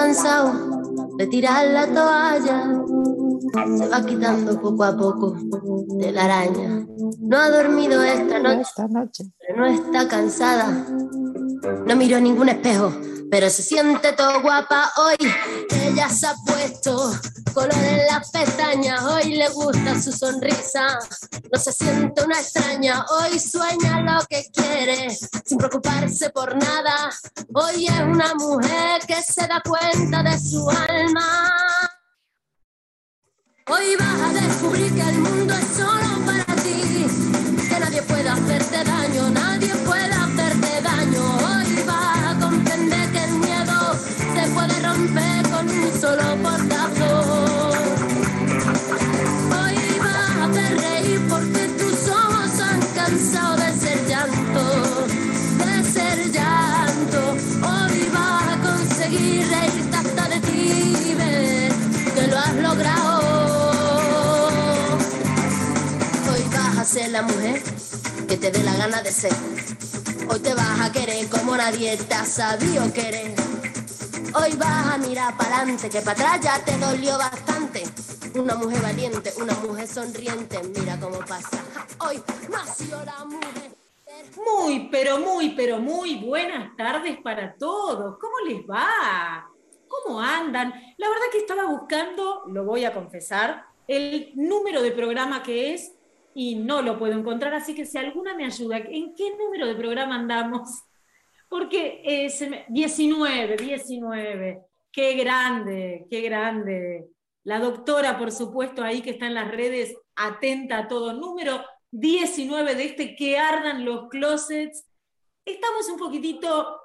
cansado de tirar la toalla. Se va quitando poco a poco de la araña. No ha dormido esta noche, Esta noche. pero no está cansada. No miró ningún espejo, pero se siente todo guapa hoy. Ella se ha puesto color en las pestañas, hoy le gusta su sonrisa. No se siente una extraña, hoy sueña lo que quiere, sin preocuparse por nada. Hoy es una mujer que se da cuenta de su alma. Hoy vas a descubrir que el mundo es solo para ti, que nadie puede hacerte daño, nadie ser la mujer que te dé la gana de ser. Hoy te vas a querer como nadie te ha sabido querer. Hoy vas a mirar para adelante, que para atrás ya te dolió bastante. Una mujer valiente, una mujer sonriente, mira cómo pasa. Hoy nació la mujer. Muy, pero muy, pero muy buenas tardes para todos. ¿Cómo les va? ¿Cómo andan? La verdad que estaba buscando, lo voy a confesar, el número de programa que es y no lo puedo encontrar, así que si alguna me ayuda, ¿en qué número de programa andamos? Porque eh, se me- 19, 19, qué grande, qué grande. La doctora, por supuesto, ahí que está en las redes, atenta a todo. Número 19 de este que ardan los closets. Estamos un poquitito,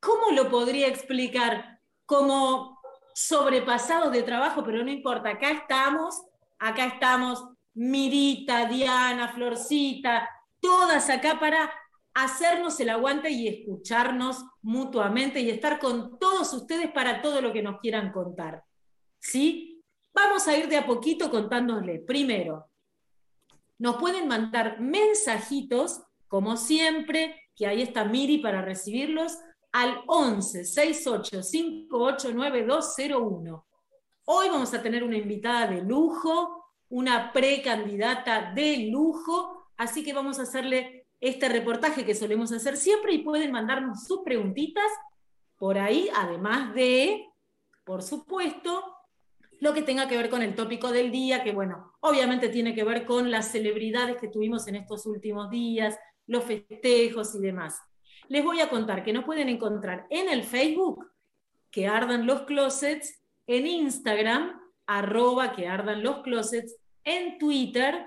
¿cómo lo podría explicar? Como sobrepasados de trabajo, pero no importa, acá estamos, acá estamos, Mirita, Diana, Florcita, todas acá para hacernos el aguante y escucharnos mutuamente y estar con todos ustedes para todo lo que nos quieran contar. ¿Sí? Vamos a ir de a poquito contándole. Primero, nos pueden mandar mensajitos, como siempre, que ahí está Miri para recibirlos, al 11 68 58 9201. Hoy vamos a tener una invitada de lujo, una precandidata de lujo, así que vamos a hacerle este reportaje que solemos hacer siempre y pueden mandarnos sus preguntitas por ahí, además de, por supuesto, lo que tenga que ver con el tópico del día, que bueno, obviamente tiene que ver con las celebridades que tuvimos en estos últimos días, los festejos y demás. Les voy a contar que nos pueden encontrar en el Facebook, que ardan los closets, en Instagram, arroba que ardan los closets, en Twitter,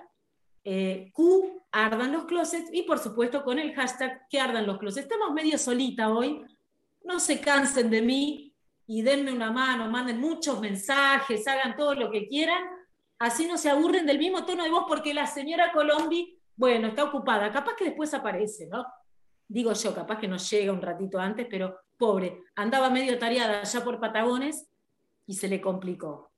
eh, Q ardan los closets, y por supuesto con el hashtag que ardan los closets. Estamos medio solita hoy, no se cansen de mí y denme una mano, manden muchos mensajes, hagan todo lo que quieran, así no se aburren del mismo tono de voz, porque la señora Colombi, bueno, está ocupada, capaz que después aparece, ¿no? Digo yo, capaz que nos llega un ratito antes, pero pobre, andaba medio tareada allá por Patagones y se le complicó.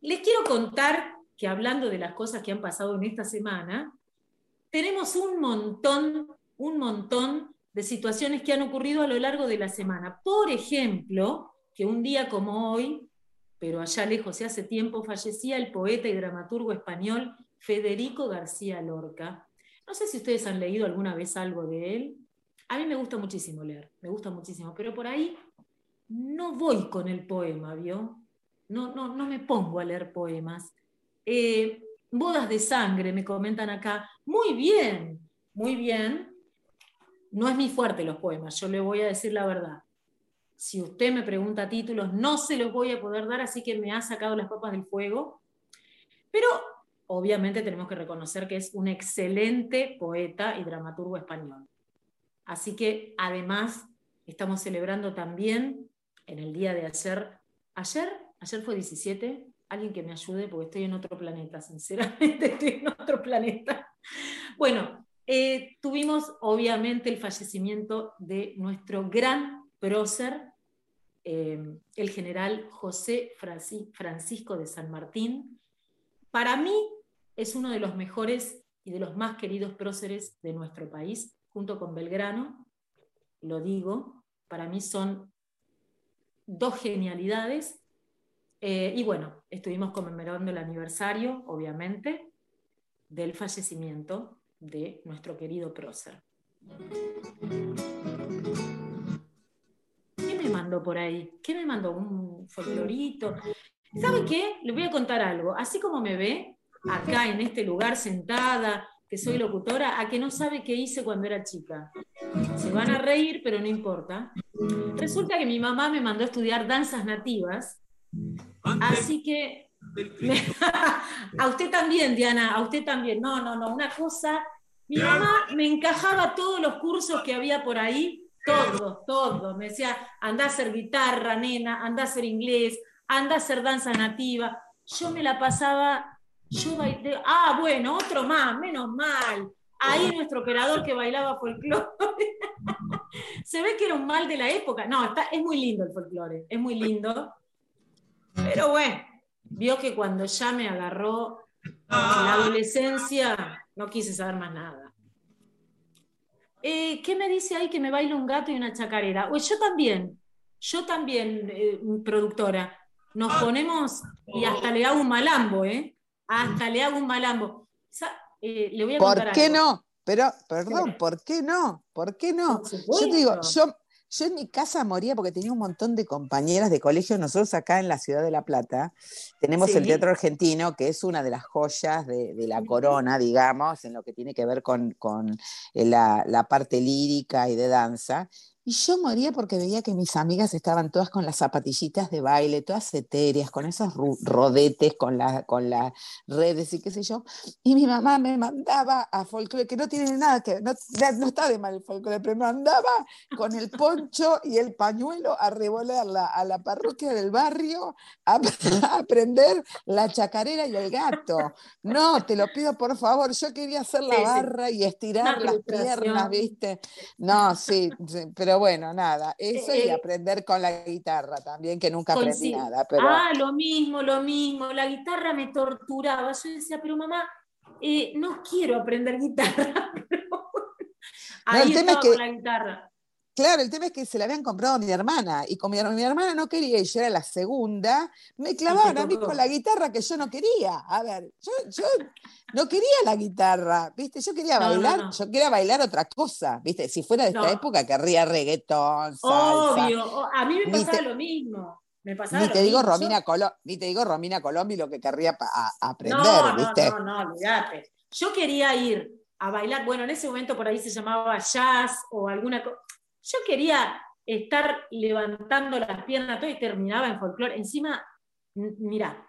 Les quiero contar que hablando de las cosas que han pasado en esta semana, tenemos un montón, un montón de situaciones que han ocurrido a lo largo de la semana. Por ejemplo, que un día como hoy, pero allá lejos y hace tiempo, fallecía el poeta y dramaturgo español Federico García Lorca. No sé si ustedes han leído alguna vez algo de él. A mí me gusta muchísimo leer, me gusta muchísimo, pero por ahí no voy con el poema, ¿vio? No, no, no me pongo a leer poemas. Eh, bodas de sangre, me comentan acá. Muy bien, muy bien. No es mi fuerte los poemas, yo le voy a decir la verdad. Si usted me pregunta títulos, no se los voy a poder dar, así que me ha sacado las papas del fuego. Pero obviamente tenemos que reconocer que es un excelente poeta y dramaturgo español. Así que además estamos celebrando también en el día de ayer, ayer, ayer fue 17, alguien que me ayude porque estoy en otro planeta, sinceramente estoy en otro planeta. Bueno, eh, tuvimos obviamente el fallecimiento de nuestro gran prócer, eh, el general José Francisco de San Martín. Para mí es uno de los mejores y de los más queridos próceres de nuestro país, junto con Belgrano, lo digo, para mí son dos genialidades. Eh, y bueno, estuvimos conmemorando el aniversario, obviamente, del fallecimiento de nuestro querido prócer. ¿Qué me mandó por ahí? ¿Qué me mandó? ¿Un folclorito? ¿Sabe qué? Le voy a contar algo. Así como me ve acá en este lugar sentada, que soy locutora, a que no sabe qué hice cuando era chica. Se van a reír, pero no importa. Resulta que mi mamá me mandó a estudiar danzas nativas, así que... a usted también, Diana, a usted también. No, no, no, una cosa... Mi mamá me encajaba todos los cursos que había por ahí, todos, todos. Me decía, anda a hacer guitarra, nena, anda a hacer inglés, anda a hacer danza nativa. Yo me la pasaba, yo bailé, ah, bueno, otro más, menos mal. Ahí nuestro operador que bailaba folclore. Se ve que era un mal de la época. No, está, es muy lindo el folclore, es muy lindo. Pero bueno, vio que cuando ya me agarró la adolescencia, no quise saber más nada. Eh, ¿Qué me dice ahí que me baila un gato y una chacarera? Pues yo también, yo también, eh, productora. Nos ponemos y hasta le hago un malambo, ¿eh? Hasta le hago un malambo. Eh, le voy a ¿Por qué no? Pero, perdón, ¿por qué no? ¿Por qué no? Yo te digo, yo, yo en mi casa moría porque tenía un montón de compañeras de colegio. Nosotros acá en la ciudad de La Plata tenemos el Teatro Argentino, que es una de las joyas de, la corona, digamos, en lo que tiene que ver con, eh, la, la, parte lírica y de danza. Y yo moría porque veía que mis amigas estaban todas con las zapatillitas de baile, todas etéreas, con esos rodetes, con, la, con las redes y qué sé yo. Y mi mamá me mandaba a folclore, que no tiene nada que no, no está de mal el folclore, pero me mandaba con el poncho y el pañuelo a revolearla a la parroquia del barrio a, aprender la chacarera y el gato. No, te lo pido por favor, yo quería hacer la barra y estirar las piernas, ¿viste? No, sí, pero pero bueno, nada, eso y eh, aprender con la guitarra también, que nunca aprendí nada. Ah, lo mismo, lo mismo, la guitarra me torturaba. Yo decía, pero mamá, eh, no quiero aprender guitarra. Ahí estaba con la guitarra. Claro, el tema es que se la habían comprado a mi hermana y como mi, hermana no quería y yo era la segunda, me clavaban a mí con la guitarra que yo no quería. A ver, yo, no quería la guitarra, ¿viste? Yo quería bailar, yo quería bailar otra cosa, ¿viste? Si fuera de esta época querría reggaetón, salsa. Obvio, a mí me pasaba lo mismo. Me pasaba ni, te digo Romina ni te digo Romina Colombi lo que querría aprender, ¿viste? No, no, no, olvídate. Yo quería ir a bailar, bueno, en ese momento por ahí se llamaba jazz o alguna cosa yo quería estar levantando las piernas todo y terminaba en folclore. Encima, mira,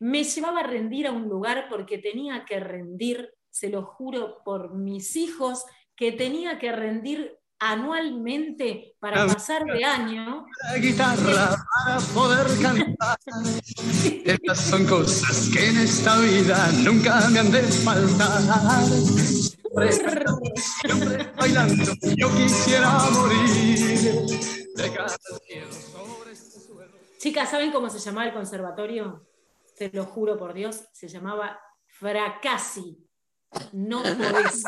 me llevaba a rendir a un lugar porque tenía que rendir, se lo juro por mis hijos, que tenía que rendir anualmente para pasar de año. La guitarra para poder cantar. Estas son cosas que en esta vida nunca me han de faltar. Siempre bailando, yo quisiera morir. Chicas, ¿saben cómo se llamaba el conservatorio? Te lo juro por Dios, se llamaba Fracasi. No podés.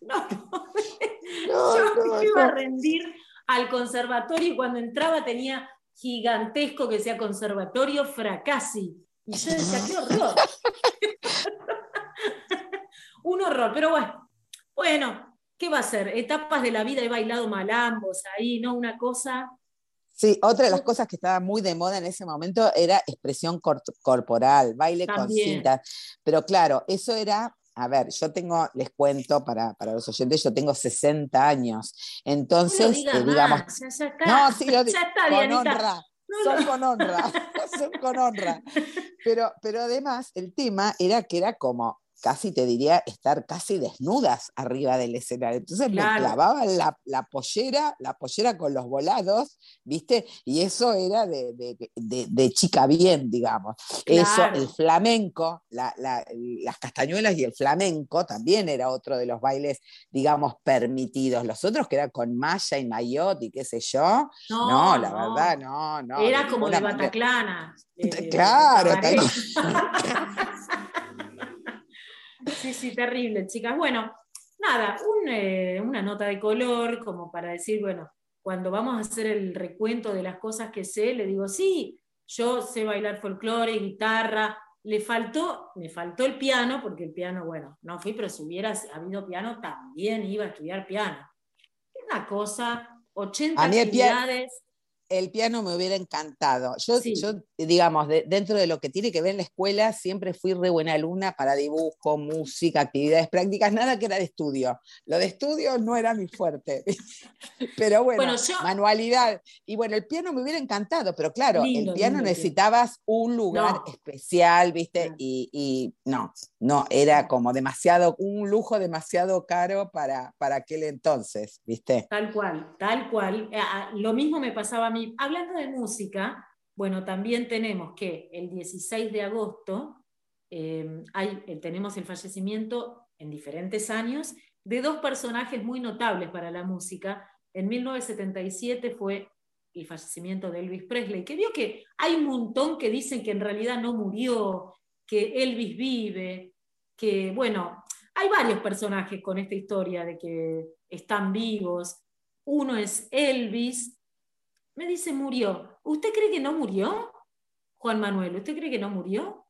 no podés. yo me iba a rendir al conservatorio y cuando entraba tenía gigantesco que sea conservatorio Fracasi. Y yo decía, qué horror. Un horror, pero bueno. Bueno, ¿qué va a ser? Etapas de la vida, he bailado malambos ahí, ¿no? Una cosa. Sí, otra de las cosas que estaba muy de moda en ese momento era expresión corporal, baile con cintas. Pero claro, eso era a ver, yo tengo, les cuento para, los oyentes, yo tengo 60 años. Entonces, eh, digamos. no, sí, lo digo. Con honra. Son con honra. son con honra. Pero, pero además, el tema era que era como casi te diría estar casi desnudas arriba del escenario. Entonces me clavaban la, pollera, la pollera con los volados, ¿viste? Y eso era de, chica bien, digamos. Eso, el flamenco, las castañuelas y el flamenco también era otro de los bailes, digamos, permitidos. Los otros que eran con malla y maillot y qué sé yo. No, la verdad, no, no. Era como de Bataclana. claro, Sí, sí, terrible, chicas. Bueno, nada, eh, una nota de color como para decir, bueno, cuando vamos a hacer el recuento de las cosas que sé, le digo, sí, yo sé bailar folclore, guitarra, le faltó, me faltó el piano, porque el piano, bueno, no fui, pero si hubiera habido piano, también iba a estudiar piano. Es una cosa, 80 actividades el piano me hubiera encantado. Yo, yo digamos, dentro de lo que tiene que ver en la escuela, siempre fui re buena alumna para dibujo, música, actividades prácticas, nada que era de estudio. Lo de estudio no era mi fuerte. pero bueno, manualidad. Y bueno, el piano me hubiera encantado, pero claro, el piano necesitabas un lugar especial, ¿viste? Y, no, no, era como demasiado, un lujo demasiado caro para, para aquel entonces, ¿viste? Tal cual, tal cual. Eh, ah, lo mismo me pasaba a hablando de música, bueno, también tenemos que el 16 de agosto eh, hay, eh, tenemos el fallecimiento en diferentes años de dos personajes muy notables para la música. En 1977 fue el fallecimiento de Elvis Presley, que vio que hay un montón que dicen que en realidad no murió, que Elvis vive, que bueno, hay varios personajes con esta historia de que están vivos. Uno es Elvis, me dice murió. ¿Usted cree que no murió? Juan Manuel, ¿usted cree que no murió?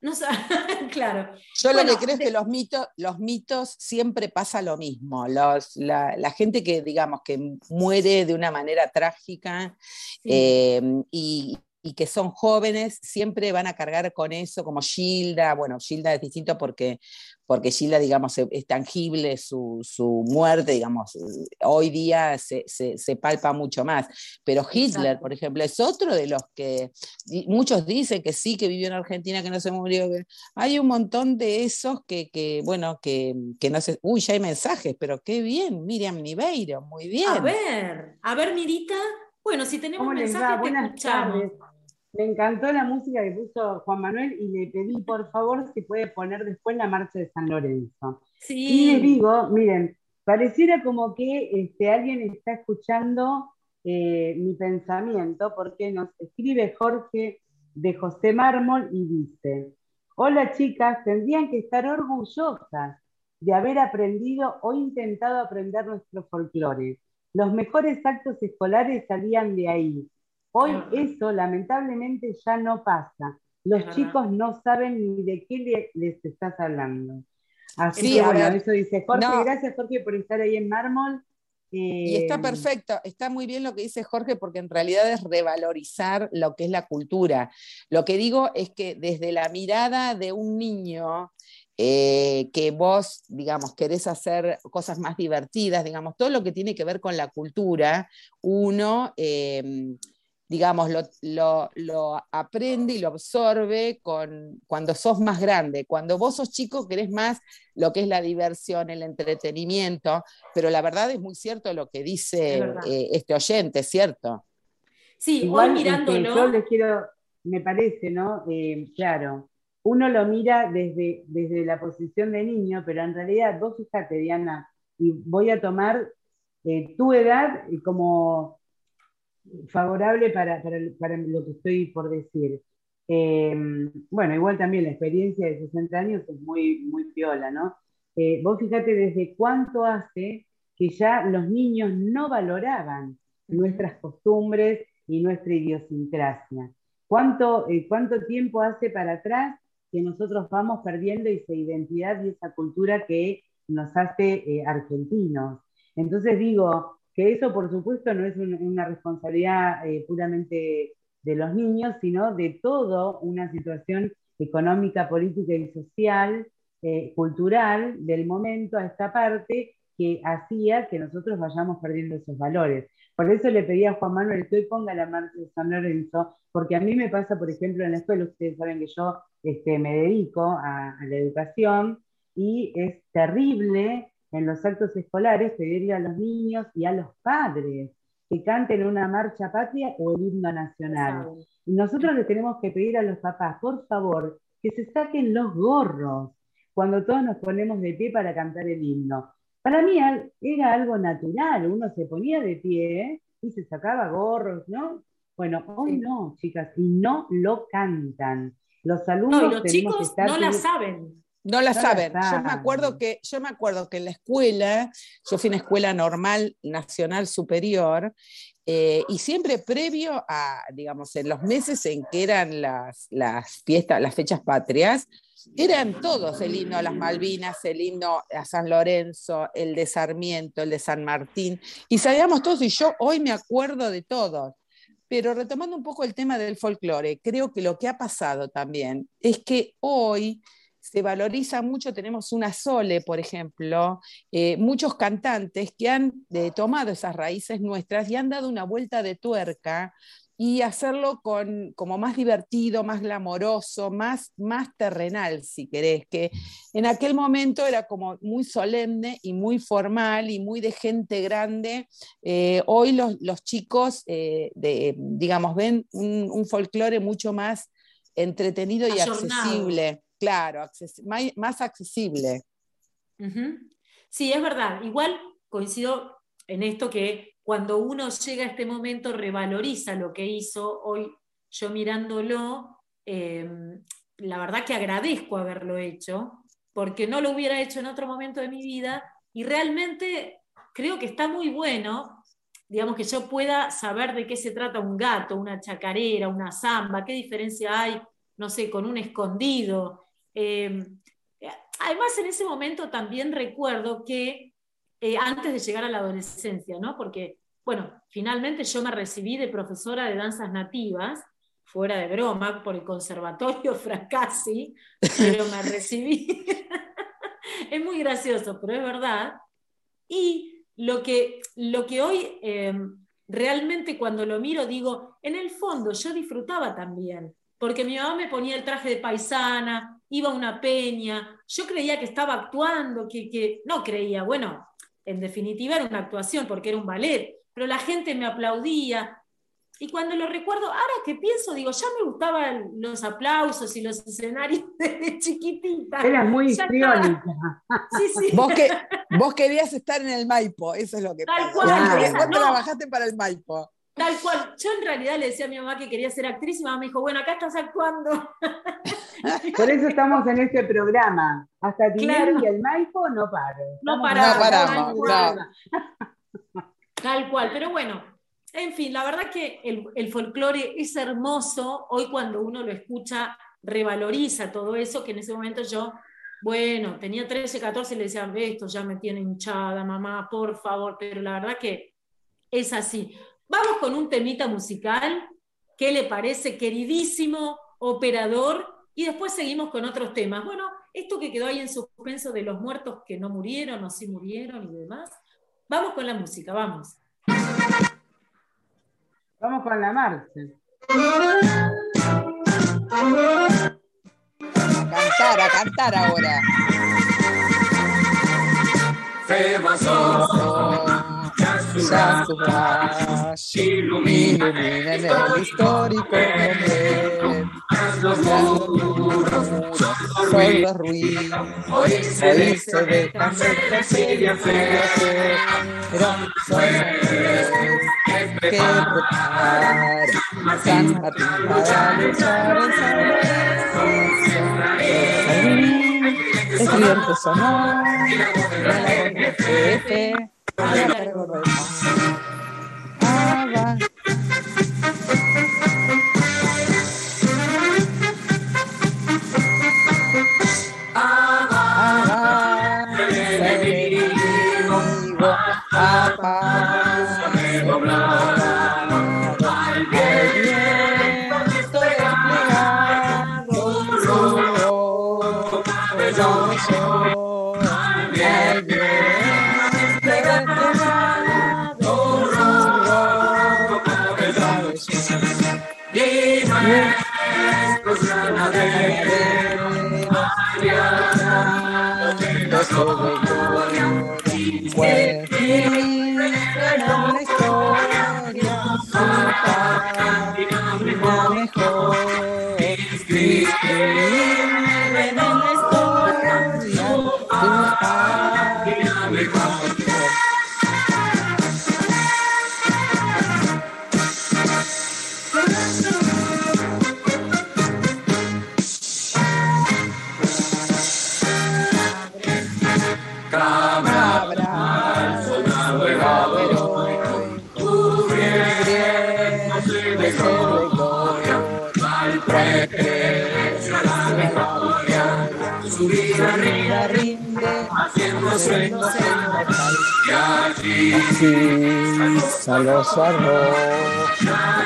No sé, claro. Yo lo que creo es que los mitos, los mitos siempre pasa lo mismo. Los, la, gente que, digamos, que muere de una manera trágica eh, y, y que son jóvenes, siempre van a cargar con eso, como Gilda, bueno, Gilda es distinto porque, porque Gilda, digamos, es tangible su, muerte, digamos, hoy día se, palpa mucho más, pero Hitler, por ejemplo, es otro de los que muchos dicen que sí, que vivió en Argentina, que no se murió, hay un montón de esos que, bueno, que, no sé, uy, ya hay mensajes, pero qué bien, Miriam Niveiro, muy bien. A ver, a ver, Mirita. Bueno, si tenemos mensajes, te escuchamos. Me encantó la música que puso Juan Manuel y le pedí por favor si puede poner después la marcha de San Lorenzo. Y les digo, miren, pareciera como que este, alguien está escuchando eh, mi pensamiento porque nos escribe Jorge de José Mármol y dice, hola chicas, tendrían que estar orgullosas de haber aprendido o intentado aprender nuestro folclore. Los mejores actos escolares salían de ahí Hoy eso lamentablemente ya no pasa. Los chicos no saben ni de qué les estás hablando. Así que bueno, eso dice Jorge. Gracias Jorge por estar ahí en mármol. y está eh, perfecto, está muy bien lo que dice Jorge porque en realidad es revalorizar lo que es la cultura. Lo que digo es que desde la mirada de un niño eh, que vos, digamos, querés hacer cosas más divertidas, digamos, todo lo que tiene que ver con la cultura, uno eh, digamos, lo, aprende y lo absorbe con, cuando sos más grande. Cuando vos sos chico querés más lo que es la diversión, el entretenimiento, pero la verdad es muy cierto lo que dice eh, este oyente, ¿cierto? Sí, igual este, mirándolo. yo les quiero, me parece, ¿no? Eh, claro, uno lo mira desde, desde la posición de niño, pero en realidad vos fíjate, Diana, y voy a tomar eh, tu edad como favorable para, para, lo que estoy por decir. Em, bueno, igual también la experiencia de 60 años es muy, muy piola, ¿no? Eh, vos fíjate desde cuánto hace que ya los niños no valoraban nuestras costumbres y nuestra idiosincrasia. ¿Cuánto, eh, ¿Cuánto tiempo hace para atrás que nosotros vamos perdiendo esa identidad y esa cultura que nos hace eh, argentinos? Entonces digo, que eso por supuesto no es una responsabilidad eh, puramente de los niños, sino de toda una situación económica, política y social, eh, cultural del momento a esta parte que hacía que nosotros vayamos perdiendo esos valores. Por eso le pedí a Juan Manuel que hoy ponga la marcha de San Lorenzo, porque a mí me pasa, por ejemplo, en la escuela, ustedes saben que yo este, me dedico a la educación y es terrible en los actos escolares pedirle a los niños y a los padres que canten una marcha patria o el himno nacional. Y nosotros le tenemos que pedir a los papás, por favor, que se saquen los gorros cuando todos nos ponemos de pie para cantar el himno. Para mí era algo natural, uno se ponía de pie y se sacaba gorros, ¿no? Bueno, hoy no, chicas, y no lo cantan. Los alumnos no, los chicos no la saben. No la saben. Yo me acuerdo que, yo me acuerdo que en la escuela, yo fui en escuela normal nacional superior, eh, y siempre previo a, digamos, en los meses en que eran las, las fiestas, las fechas patrias, eran todos el himno a las Malvinas, el himno a San Lorenzo, el de Sarmiento, el de San Martín, y sabíamos todos, y yo hoy me acuerdo de todos. Pero retomando un poco el tema del folclore, creo que lo que ha pasado también es que hoy se valoriza mucho, tenemos una Sole, por ejemplo, eh, muchos cantantes que han eh, tomado esas raíces nuestras y han dado una vuelta de tuerca y hacerlo con, como más divertido, más glamoroso, más, más terrenal, si querés, que en aquel momento era como muy solemne y muy formal y muy de gente grande. Eh, hoy los, los chicos, de, digamos, ven un, un folclore mucho más entretenido y accesible. Claro, más accesible. Sí, es verdad. Igual coincido en esto que cuando uno llega a este momento revaloriza lo que hizo. Hoy yo mirándolo, em, la verdad que agradezco haberlo hecho, porque no lo hubiera hecho en otro momento de mi vida y realmente creo que está muy bueno, digamos, que yo pueda saber de qué se trata un gato, una chacarera, una zamba, qué diferencia hay, no sé, con un escondido, Em, además, en ese momento también recuerdo que eh, antes de llegar a la adolescencia, ¿no? Porque, bueno, finalmente yo me recibí de profesora de danzas nativas, fuera de broma, por el Conservatorio Fracassi, pero me recibí. es muy gracioso, pero es verdad. Y lo que, lo que hoy em, realmente cuando lo miro digo, en el fondo yo disfrutaba también, porque mi mamá me ponía el traje de paisana, iba a una peña, yo creía que estaba actuando, que, que no creía, bueno, en definitiva era una actuación porque era un ballet, pero la gente me aplaudía. Y cuando lo recuerdo, ahora que pienso, digo, ya me gustaban los aplausos y los escenarios de chiquitita. Era muy histriónica. Sí, sí. Vos, que, vos querías estar en el Maipo, eso es lo que Tal Cual, ¿Vos trabajaste para el Maipo? Tal cual. Yo en realidad le decía a mi mamá que quería ser actriz y mi mamá me dijo, bueno, acá estás actuando. Por eso estamos en este programa. Hasta Tinelli y el Maipo no paro. No paramos. Tal cual. Pero bueno, en fin, la verdad que el, el folclore es hermoso. Hoy cuando uno lo escucha, revaloriza todo eso, que en ese momento yo, bueno, tenía 13, 14 y le decía, esto ya me tiene hinchada, mamá, por favor. Pero la verdad que es así. Vamos con un temita musical. ¿Qué le parece, queridísimo operador? Y después seguimos con otros temas. Bueno, esto que quedó ahí en suspenso de los muertos que no murieron o sí murieron y demás. Vamos con la música, vamos. Vamos con la marcha. A cantar, a cantar ahora. Su flash ilumina en el histórico momento. Hoy se de Casilia pero que prepara San Martín para luchar en San Estudiante sonoro, jefe. ありがとうござい。Hallelujah. Haciendo sueños inmortal. Y allí salvo su arroz.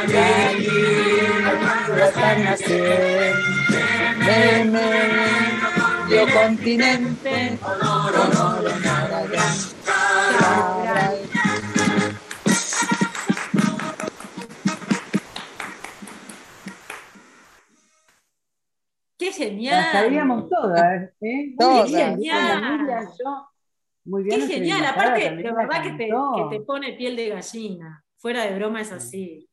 Y allí están naciendo. Medio continente. Honor, honor, honor, ¡Qué genial! Sabíamos todas, ¿eh? ¡Qué genial! Muy bien. ¡Qué genial! Aparte, de verdad que te, que te pone piel de gallina. Fuera de broma es así.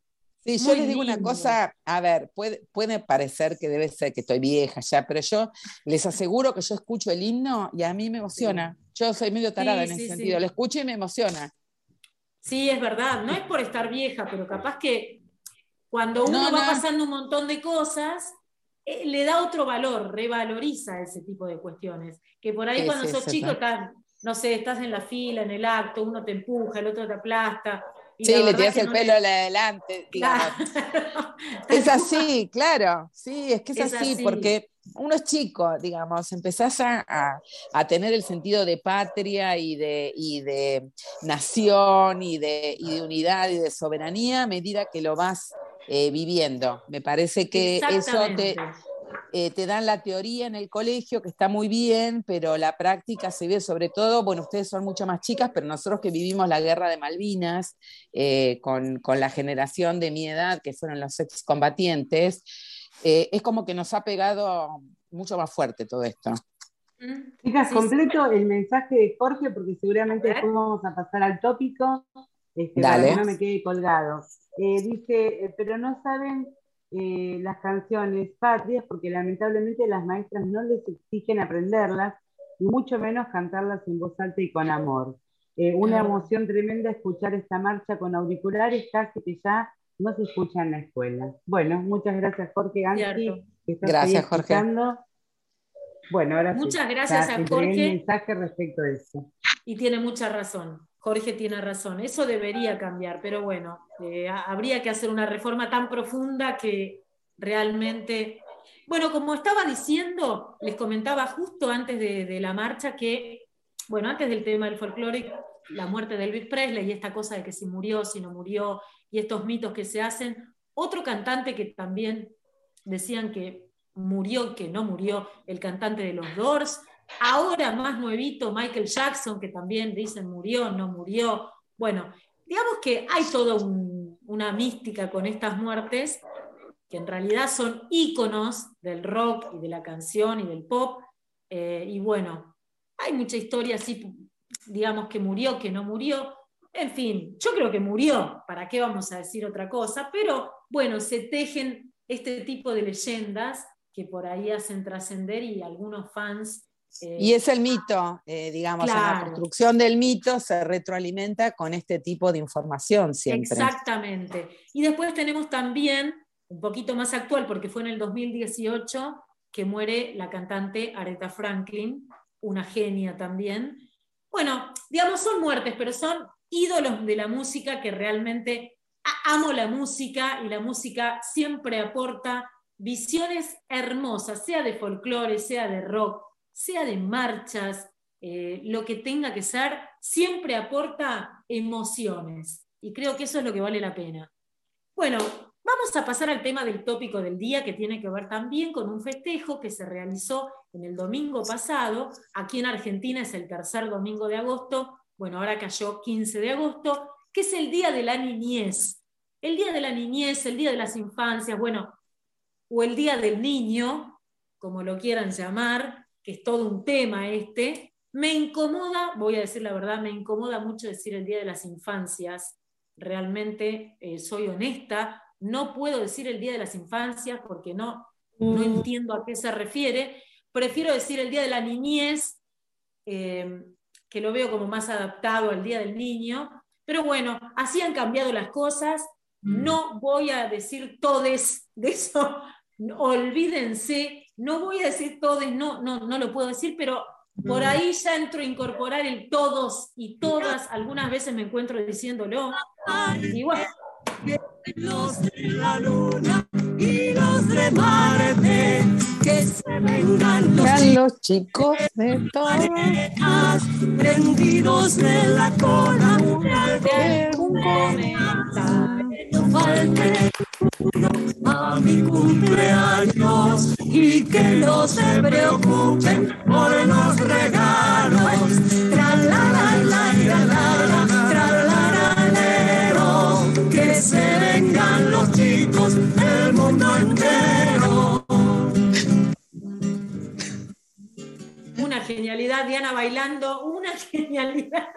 Sí, yo les digo una cosa, a ver, puede, puede parecer que debe ser que estoy vieja ya, pero yo les aseguro que yo escucho el himno y a mí me emociona. Yo soy medio tarada en ese sentido, lo escucho y me emociona. Sí, es verdad, no es por estar vieja, pero capaz que cuando uno va pasando un montón de cosas, eh, le da otro valor, revaloriza ese tipo de cuestiones. Que por ahí cuando sos chico, estás, no sé, estás en la fila, en el acto, uno te empuja, el otro te aplasta. sí, le tiras el pelo adelante, es así, claro, sí, es que es, así, porque uno es chico, digamos, empezás a, tener el sentido de patria y de, de nación y de, y de unidad y de soberanía a medida que lo vas eh, viviendo. Me parece que eso te, eh, te dan la teoría en el colegio, que está muy bien, pero la práctica se ve sobre todo, bueno, ustedes son mucho más chicas, pero nosotros que vivimos la guerra de Malvinas eh, con, la generación de mi edad, que fueron los excombatientes, es como que nos ha pegado mucho más fuerte todo esto. Mm. Chicas, completo el mensaje de Jorge, porque seguramente después vamos a pasar al tópico, este, para que no me quede colgado. Eh, dice, eh, pero no saben eh, las canciones patrias porque lamentablemente las maestras no les exigen aprenderlas y mucho menos cantarlas en voz alta y con amor. una emoción tremenda escuchar esta marcha con auriculares casi que ya no se escucha en la escuela. Bueno, muchas gracias Jorge Gansi. Gracias Jorge. Bueno, ahora Muchas gracias a Jorge. Un mensaje respecto a eso. Y tiene mucha razón. Jorge tiene razón, eso debería cambiar, pero bueno, eh, habría que hacer una reforma tan profunda que realmente... Bueno, como estaba diciendo, les comentaba justo antes de, la marcha que, bueno, antes del tema del folclore, la muerte de Elvis Presley y esta cosa de que si murió, si no murió, y estos mitos que se hacen, otro cantante que también decían que murió, que no murió, el cantante de los Doors, Ahora más nuevito, Michael Jackson, que también dicen murió, no murió. Bueno, digamos que hay toda una mística con estas muertes, que en realidad son íconos del rock y de la canción y del pop. Eh, y bueno, hay mucha historia así, digamos que murió, que no murió. En fin, yo creo que murió, ¿para qué vamos a decir otra cosa? Pero bueno, se tejen este tipo de leyendas que por ahí hacen trascender y algunos fans y es el mito, eh, digamos, la construcción del mito se retroalimenta con este tipo de información siempre. Exactamente. Y después tenemos también, un poquito más actual, porque fue en el 2018 que muere la cantante Aretha Franklin, una genia también. Bueno, digamos, son muertes, pero son ídolos de la música que realmente amo la música y la música siempre aporta visiones hermosas, sea de folclore, sea de rock, sea de marchas, eh, lo que tenga que ser, siempre aporta emociones. Y creo que eso es lo que vale la pena. Bueno, vamos a pasar al tema del tópico del día, que tiene que ver también con un festejo que se realizó en el domingo pasado. Aquí en Argentina es el tercer domingo de agosto. Bueno, ahora cayó 15 de agosto, que es el Día de la Niñez. El Día de la Niñez, el Día de las Infancias, bueno, o el Día del Niño, como lo quieran llamar, que es todo un tema este, me incomoda, voy a decir la verdad, me incomoda mucho decir el Día de las Infancias. Realmente eh, soy honesta, no puedo decir el Día de las Infancias porque no, no mm. entiendo a qué se refiere. Prefiero decir el Día de la Niñez, eh, que lo veo como más adaptado al Día del Niño. Pero bueno, así han cambiado las cosas. Mm. No voy a decir todes de eso, olvídense no voy a decir todos, no, no, no lo puedo decir, pero por mm. ahí ya entro a incorporar el todos y todas, algunas veces me encuentro diciéndolo. Y bueno. Los de la luna y los chicos de Marte, que se vengan los, chicos de todas prendidos de la cola de un cometa. No falte uno a mi cumpleaños y que no se preocupen por los regalos. Tra la la la la la, tra la la que se vengan los chicos del mundo entero. Una genialidad, Diana bailando, una genialidad.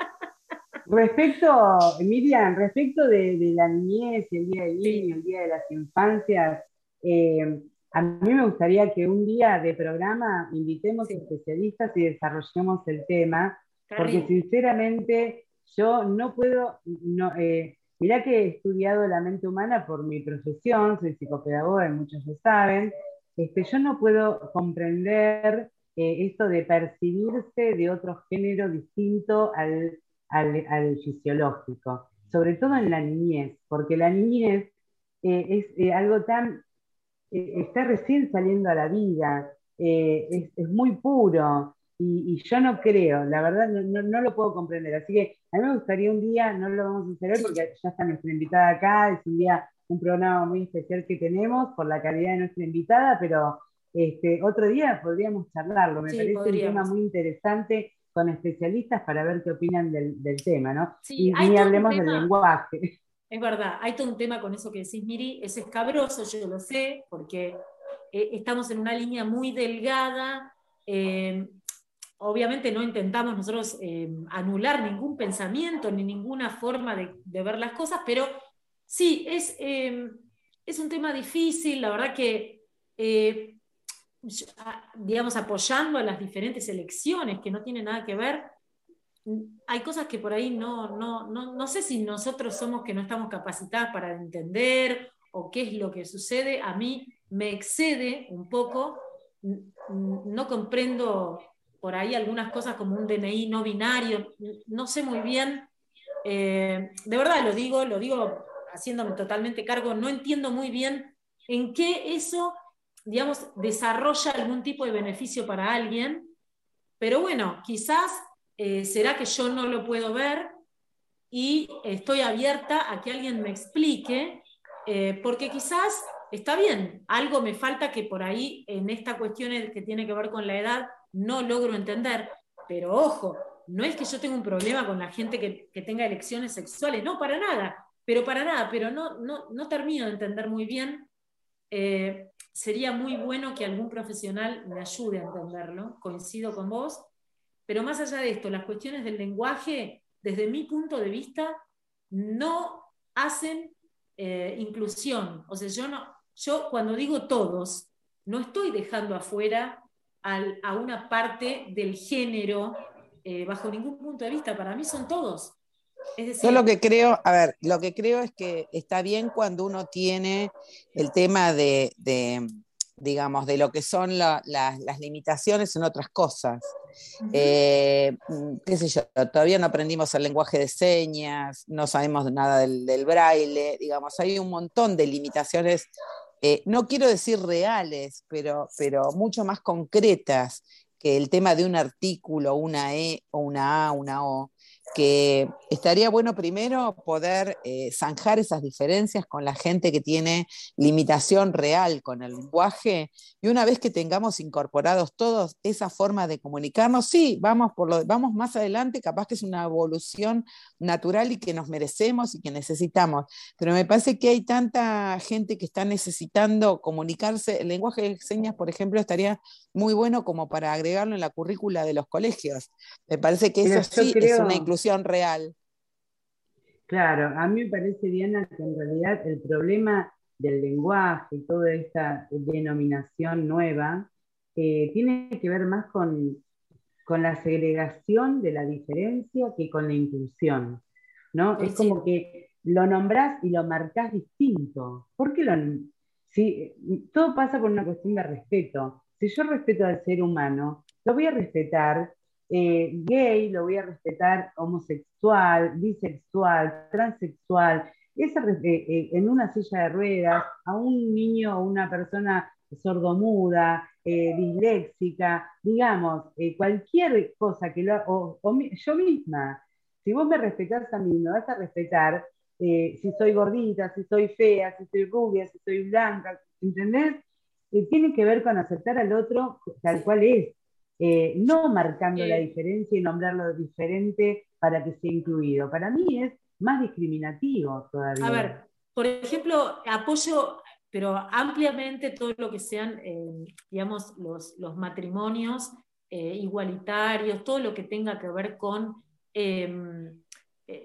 Respecto, Miriam, respecto de, la niñez, el Día del Niño, el Día de las Infancias, eh, a mí me gustaría que un día de programa invitemos a especialistas y desarrollemos el tema, porque sinceramente yo no puedo, no, eh, mirá que he estudiado la mente humana por mi profesión, soy psicopedagoga y muchos lo saben, este, yo no puedo comprender eh, esto de percibirse de otro género distinto al al, fisiológico, sobre todo en la niñez, porque la niñez eh, es algo tan, eh, está recién saliendo a la vida, es, muy puro, y, yo no creo, la verdad no, lo puedo comprender. Así que a mí me gustaría un día, no lo vamos a hacer hoy porque ya está nuestra invitada acá, es un día, un programa muy especial que tenemos por la calidad de nuestra invitada, pero este, otro día podríamos charlarlo. Me parece un tema muy interesante con especialistas para ver qué opinan del, tema, ¿no? y ni hablemos del lenguaje. Es verdad, hay todo un tema con eso que decís, Miri, es escabroso, yo lo sé, porque eh, estamos en una línea muy delgada. Eh, obviamente no intentamos nosotros eh, anular ningún pensamiento ni ninguna forma de, ver las cosas, pero sí, es, es un tema difícil, la verdad que digamos, apoyando a las diferentes elecciones que no tienen nada que ver, hay cosas que por ahí no, no, no, no sé si nosotros somos que no estamos capacitadas para entender o qué es lo que sucede. A mí me excede un poco, no comprendo por ahí algunas cosas como un DNI no binario, no sé muy bien, eh, de verdad lo digo, lo digo haciéndome totalmente cargo, no entiendo muy bien en qué eso digamos, desarrolla algún tipo de beneficio para alguien, pero bueno, quizás eh, será que yo no lo puedo ver y estoy abierta a que alguien me explique, eh, porque quizás está bien, algo me falta que por ahí en esta cuestión que tiene que ver con la edad no logro entender, pero ojo, no es que yo tenga un problema con la gente que, tenga elecciones sexuales, no, para nada, pero para nada, pero no, no, no termino de entender muy bien eh, sería muy bueno que algún profesional me ayude a entenderlo, coincido con vos, pero más allá de esto, las cuestiones del lenguaje, desde mi punto de vista, no hacen eh, inclusión. O sea, yo, no, yo cuando digo todos, no estoy dejando afuera a una parte del género eh, bajo ningún punto de vista. Para mí son todos. Yo lo que creo, a ver, lo que creo es que está bien cuando uno tiene el tema de, digamos, de lo que son las limitaciones en otras cosas. Eh, qué sé yo, todavía no aprendimos el lenguaje de señas, no sabemos nada del, braille, digamos, hay un montón de limitaciones, eh, no quiero decir reales, pero, pero mucho más concretas que el tema de un artículo, una E o una A, una O que estaría bueno primero poder eh, zanjar esas diferencias con la gente que tiene limitación real con el lenguaje y una vez que tengamos incorporados todos esa forma de comunicarnos, sí, vamos, por lo, vamos más adelante, capaz que es una evolución natural y que nos merecemos y que necesitamos, pero me parece que hay tanta gente que está necesitando comunicarse, el lenguaje de señas, por ejemplo, estaría muy bueno como para agregarlo en la currícula de los colegios. Me parece que eso sí es una inclusión real. Claro, a mí me parece, Diana, que en realidad el problema del lenguaje y toda esta denominación nueva eh, tiene que ver más con, la segregación de la diferencia que con la inclusión. ¿no? Es como que lo nombrás y lo marcás distinto. ¿Por qué lo.? Si, todo pasa por una cuestión de respeto. Si yo respeto al ser humano, lo voy a respetar eh, gay, lo voy a respetar homosexual, bisexual, transexual. en una silla de ruedas, a un niño o una persona sordomuda, disléxica, digamos, cualquier cosa que lo, o, yo misma, si vos me respetás a mí, me vas a respetar si soy gordita, si soy fea, si soy rubia, si soy blanca, ¿entendés? tiene que ver con aceptar al otro tal cual es, eh, no marcando la diferencia y nombrarlo diferente para que sea incluido. Para mí es más discriminativo todavía. A ver, por ejemplo, apoyo, pero ampliamente todo lo que sean, eh, digamos, los, los matrimonios eh, igualitarios, todo lo que tenga que ver con, em,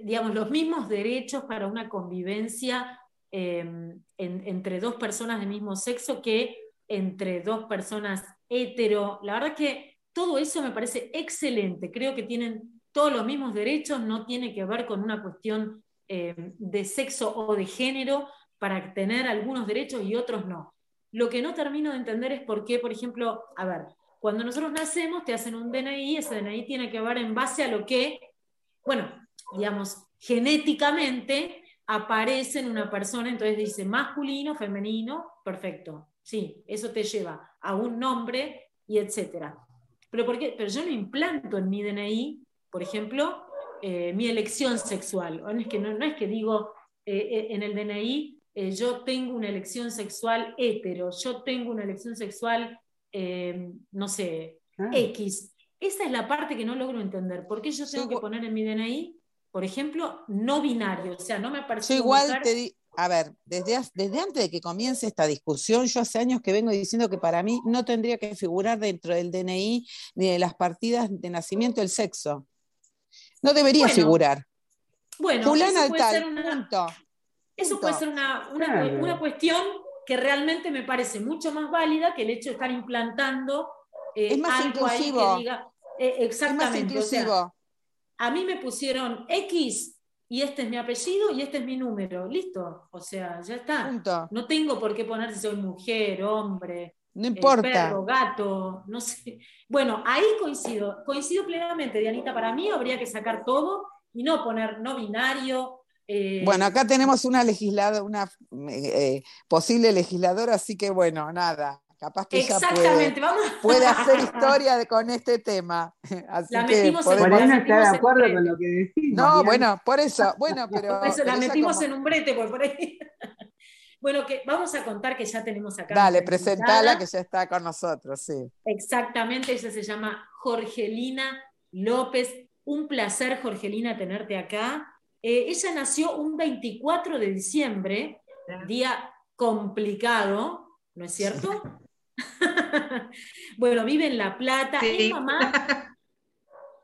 digamos, los mismos derechos para una convivencia em, entre dos personas del mismo sexo que entre dos personas hetero. La verdad que todo eso me parece excelente. Creo que tienen todos los mismos derechos, no tiene que ver con una cuestión eh, de sexo o de género para tener algunos derechos y otros no. Lo que no termino de entender es por qué, por ejemplo, a ver, cuando nosotros nacemos te hacen un DNI, ese DNI tiene que ver en base a lo que, bueno, digamos, genéticamente aparece en una persona, entonces dice masculino, femenino, perfecto. Sí, eso te lleva a un nombre y etcétera. Pero, ¿por Pero yo no implanto en mi DNI, por ejemplo, eh, mi elección sexual. No es que, no, es que digo eh, eh, en el DNI, yo tengo una elección sexual hetero, yo tengo una elección sexual, no sé, ah. X. Esa es la parte que no logro entender. ¿Por qué yo tengo que poner en mi DNI, por ejemplo, no binario? O sea, no me parece. igual te, a ver, desde, desde antes de que comience esta discusión, yo hace años que vengo diciendo que para mí no tendría que figurar dentro del DNI ni de las partidas de nacimiento el sexo. No debería figurar. Bueno, eso puede ser una, Eso puede ser una, cuestión que realmente me parece mucho más válida que el hecho de estar implantando eh, es más inclusivo. Eh, exactamente. a mí me pusieron X y este es mi apellido y este es mi número. Listo. O sea, ya está. No tengo por qué poner si soy mujer, hombre. No importa. Perro, gato, no sé. Bueno, ahí coincido. Coincido plenamente, Dianita. Para mí habría que sacar todo y no poner no binario. Eh, bueno, acá tenemos una legisladora, una eh, posible legisladora, así que bueno, nada. Capaz que Exactamente, puede, vamos. puede hacer historia con este tema. Así la que podemos... está de acuerdo con lo que decimos. No, bueno, por eso, bueno, pero. Por eso la metimos en un brete, por, ahí. Bueno, que vamos a contar que ya tenemos acá. Dale, presentala que ya está con nosotros, sí. Exactamente, ella se llama Jorgelina López. Un placer, Jorgelina, tenerte acá. Eh, ella nació un 24 de diciembre, día complicado, ¿no es cierto? bueno, vive en La Plata. Es, mamá,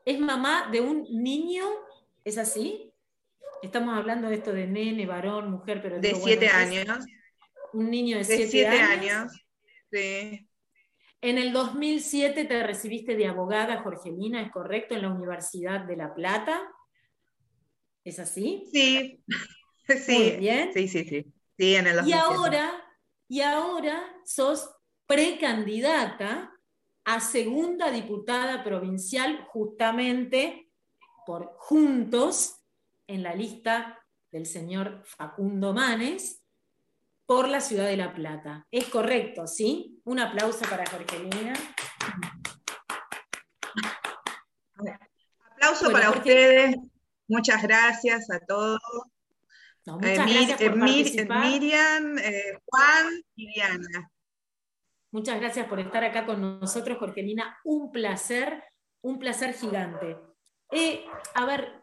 es mamá de un niño, ¿es así? Estamos hablando de esto de nene, varón, mujer, pero... De siete años. Un niño de, siete, años. Sí. En el 2007 te recibiste de abogada, Jorgelina, ¿es correcto? En la Universidad de La Plata. ¿Es así? Sí. Sí. Muy bien. Sí, sí, sí. Sí, en el Y ahora, y ahora sos precandidata a segunda diputada provincial justamente por Juntos en la lista del señor Facundo Manes por la ciudad de La Plata. Es correcto, ¿sí? Un aplauso para Jorgelina. Aplauso para ustedes. Muchas gracias a todos. muchas eh, gracias por eh, Miriam, eh, Juan y Diana. Muchas gracias por estar acá con nosotros, Jorgelina. Un placer, un placer gigante. Eh, a ver,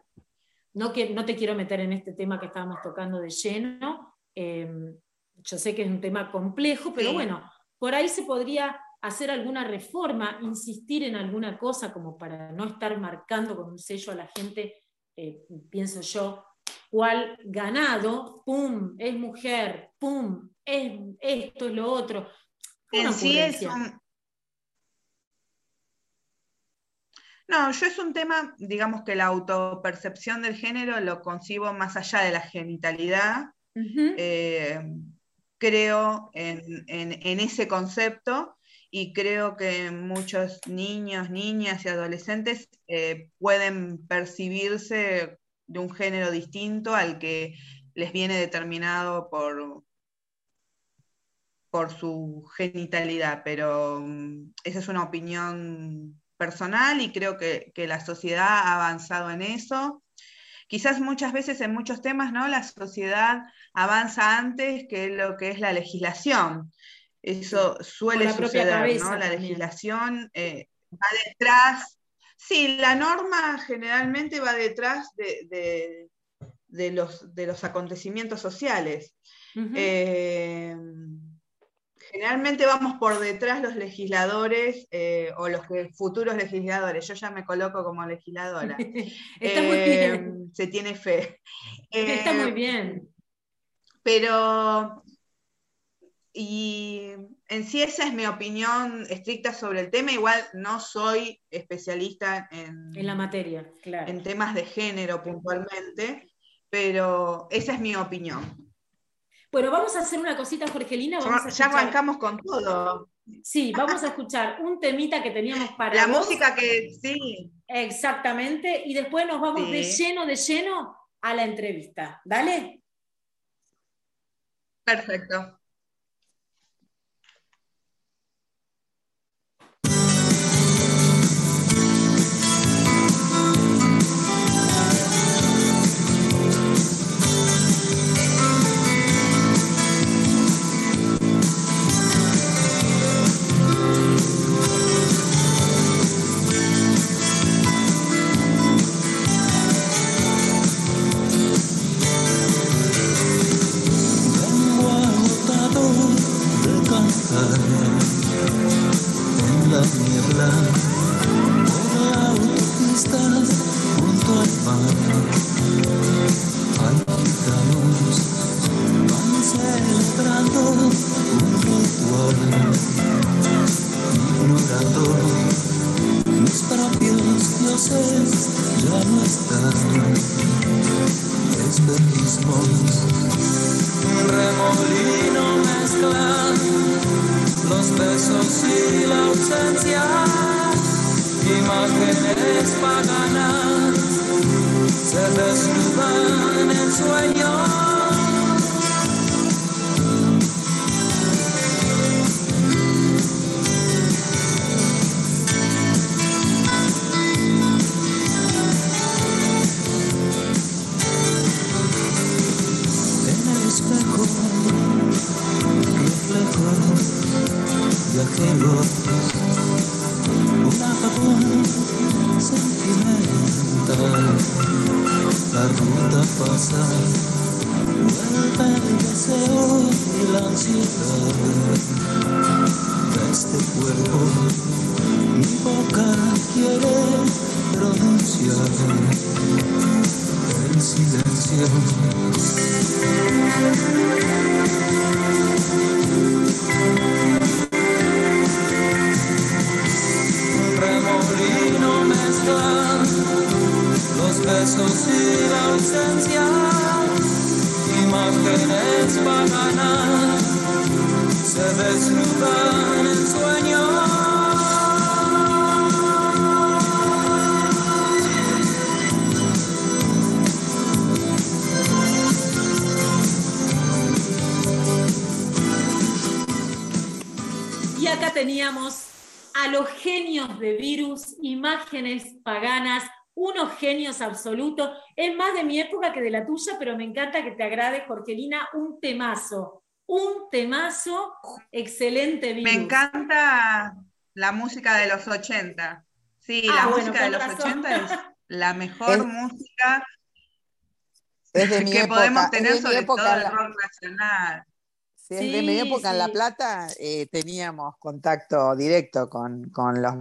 no, que, no te quiero meter en este tema que estábamos tocando de lleno. Em, yo sé que es un tema complejo, pero bueno, por ahí se podría hacer alguna reforma, insistir en alguna cosa como para no estar marcando con un sello a la gente, eh, pienso yo, cuál ganado, pum, es mujer, pum, es esto, es lo otro en sí es un... No, yo es un tema, digamos que la autopercepción del género lo concibo más allá de la genitalidad. Eh, creo en, ese concepto y creo que muchos niños, niñas y adolescentes eh, pueden percibirse de un género distinto al que les viene determinado por, por su genitalidad, pero mm, esa es una opinión personal y creo que, la sociedad ha avanzado en eso. Quizás muchas veces en muchos temas, ¿no? La sociedad avanza antes que lo que es la legislación. Eso suele suceder, ¿no? La legislación eh, va detrás. Sí, la norma generalmente va detrás de, los, de los, acontecimientos sociales. Generalmente vamos por detrás los legisladores eh, o los futuros legisladores. Yo ya me coloco como legisladora. Está muy bien. Eh, se tiene fe. Está muy eh, bien. Pero, y en sí esa es mi opinión estricta sobre el tema. Igual no soy especialista en, en la materia, En temas de género puntualmente, pero esa es mi opinión. Bueno, vamos a hacer una cosita, Jorgelina. ya arrancamos con todo. Sí, vamos a escuchar un temita que teníamos para. La música que sí. Exactamente. Y después nos vamos de lleno, de lleno a la entrevista. Dale. Perfecto. ya no están. Espejismos, remolino mezclan los besos y la ausencia. Imágenes paganas se desnudan en sueños. Absoluto. Es más de mi época que de la tuya, pero me encanta que te agrade, Jorgelina, un temazo. Un temazo, excelente Me encanta la música de los 80. Sí, ah, la música de los 80 es la mejor música que podemos tener sobre todo el rock nacional. Sí, de mi época en La Plata eh, teníamos contacto directo con, con los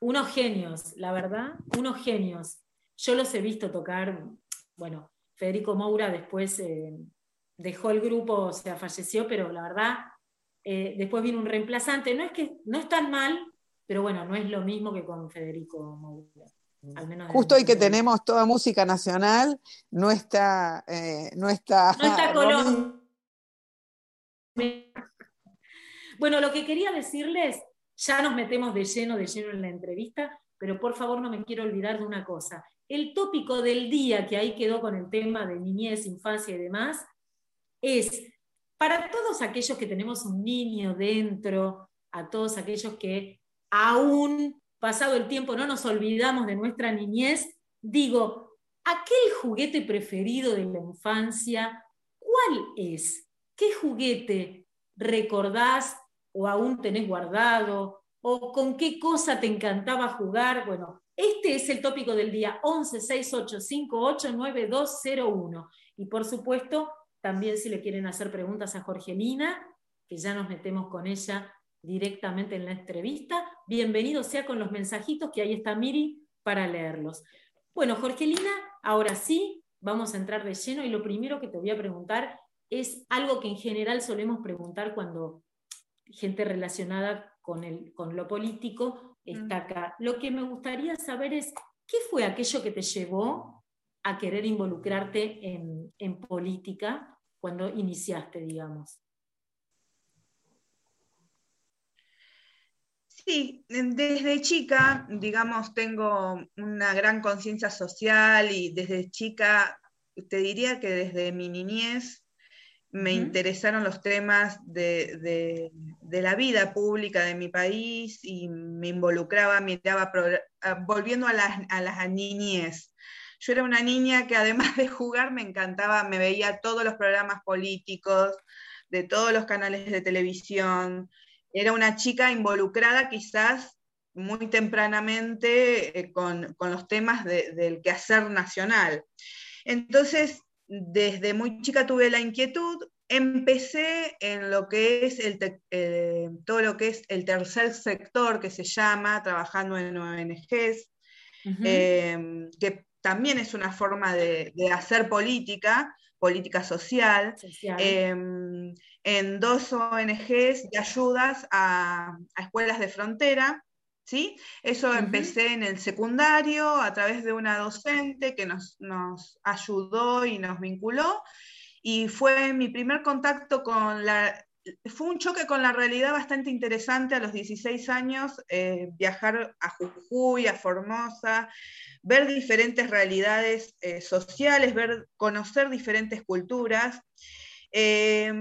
unos genios, la verdad, unos genios. Yo los he visto tocar, bueno, Federico Moura después eh, dejó el grupo, o sea, falleció, pero la verdad, eh, después vino un reemplazante. No es que no es tan mal, pero bueno, no es lo mismo que con Federico Moura. Al menos Justo hoy que tenemos toda música nacional, no está... Eh, no está, no está Colón. Bueno, lo que quería decirles ya nos metemos de lleno, de lleno en la entrevista, pero por favor no me quiero olvidar de una cosa. el tópico del día, que ahí quedó con el tema de niñez, infancia y demás, es para todos aquellos que tenemos un niño dentro, a todos aquellos que aún pasado el tiempo no nos olvidamos de nuestra niñez, digo, aquel juguete preferido de la infancia, ¿cuál es? ¿Qué juguete recordás o aún tenés guardado? ¿O con qué cosa te encantaba jugar? Bueno, este es el tópico del día 11 9201. Y por supuesto, también si le quieren hacer preguntas a Jorgelina, que ya nos metemos con ella directamente en la entrevista, bienvenido sea con los mensajitos que ahí está Miri para leerlos. Bueno, Jorgelina, ahora sí, vamos a entrar de lleno y lo primero que te voy a preguntar es algo que en general solemos preguntar cuando gente relacionada con, el, con lo político está mm. acá. Lo que me gustaría saber es, ¿qué fue aquello que te llevó a querer involucrarte en, en política cuando iniciaste, digamos? Sí, desde chica, digamos, tengo una gran conciencia social y desde chica, te diría que desde mi niñez me interesaron los temas de, la vida pública de mi país y me involucraba, miraba, ah, volviendo a las, a las niñez. Yo era una niña que además de jugar me encantaba, me veía todos los programas políticos, de todos los canales de televisión. Era una chica involucrada quizás muy tempranamente eh, con, los temas del quehacer nacional. Entonces, desde muy chica tuve la inquietud, empecé en lo que es el eh, todo lo que es el tercer sector que se llama, trabajando en ONGs, em, que también es una forma de, hacer política, política social, em, en dos ONGs de ayudas a, escuelas de frontera, ¿sí? Eso empecé en el secundario a través de una docente que nos, nos ayudó y nos vinculó, y fue mi primer contacto con la, fue un choque con la realidad bastante interesante a los 16 años, eh, viajar a Jujuy, a Formosa, ver diferentes realidades eh, sociales, ver, conocer diferentes culturas, eh,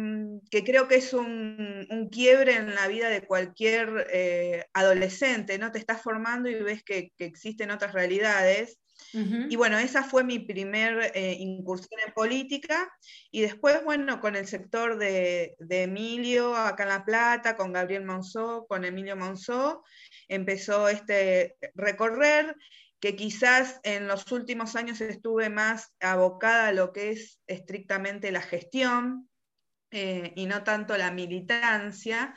que creo que es un, quiebre en la vida de cualquier adolescente, ¿no? Te estás formando y ves que, que existen otras realidades. Y bueno, esa fue mi primer eh, incursión en política. Y después, bueno, con el sector de, Emilio acá en La Plata, con Gabriel Monzó, con Emilio Monzó, empezó este recorrer que quizás en los últimos años estuve más abocada a lo que es estrictamente la gestión eh, y no tanto la militancia.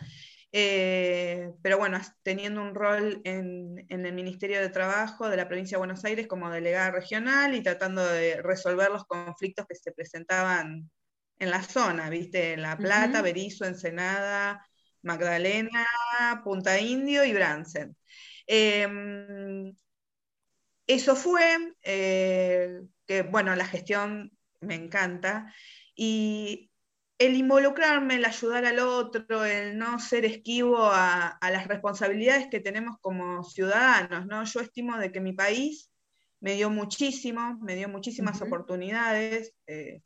Eh, pero bueno, teniendo un rol en, el Ministerio de Trabajo de la provincia de Buenos Aires como delegada regional y tratando de resolver los conflictos que se presentaban en la zona, ¿viste? La Plata, Berizo, Ensenada, Magdalena, Punta Indio y Bransen. Em, eso fue, eh, que bueno, la gestión me encanta. Y el involucrarme, el ayudar al otro, el no ser esquivo a, las responsabilidades que tenemos como ciudadanos, ¿no? Yo estimo de que mi país me dio muchísimo, me dio muchísimas oportunidades. Eh,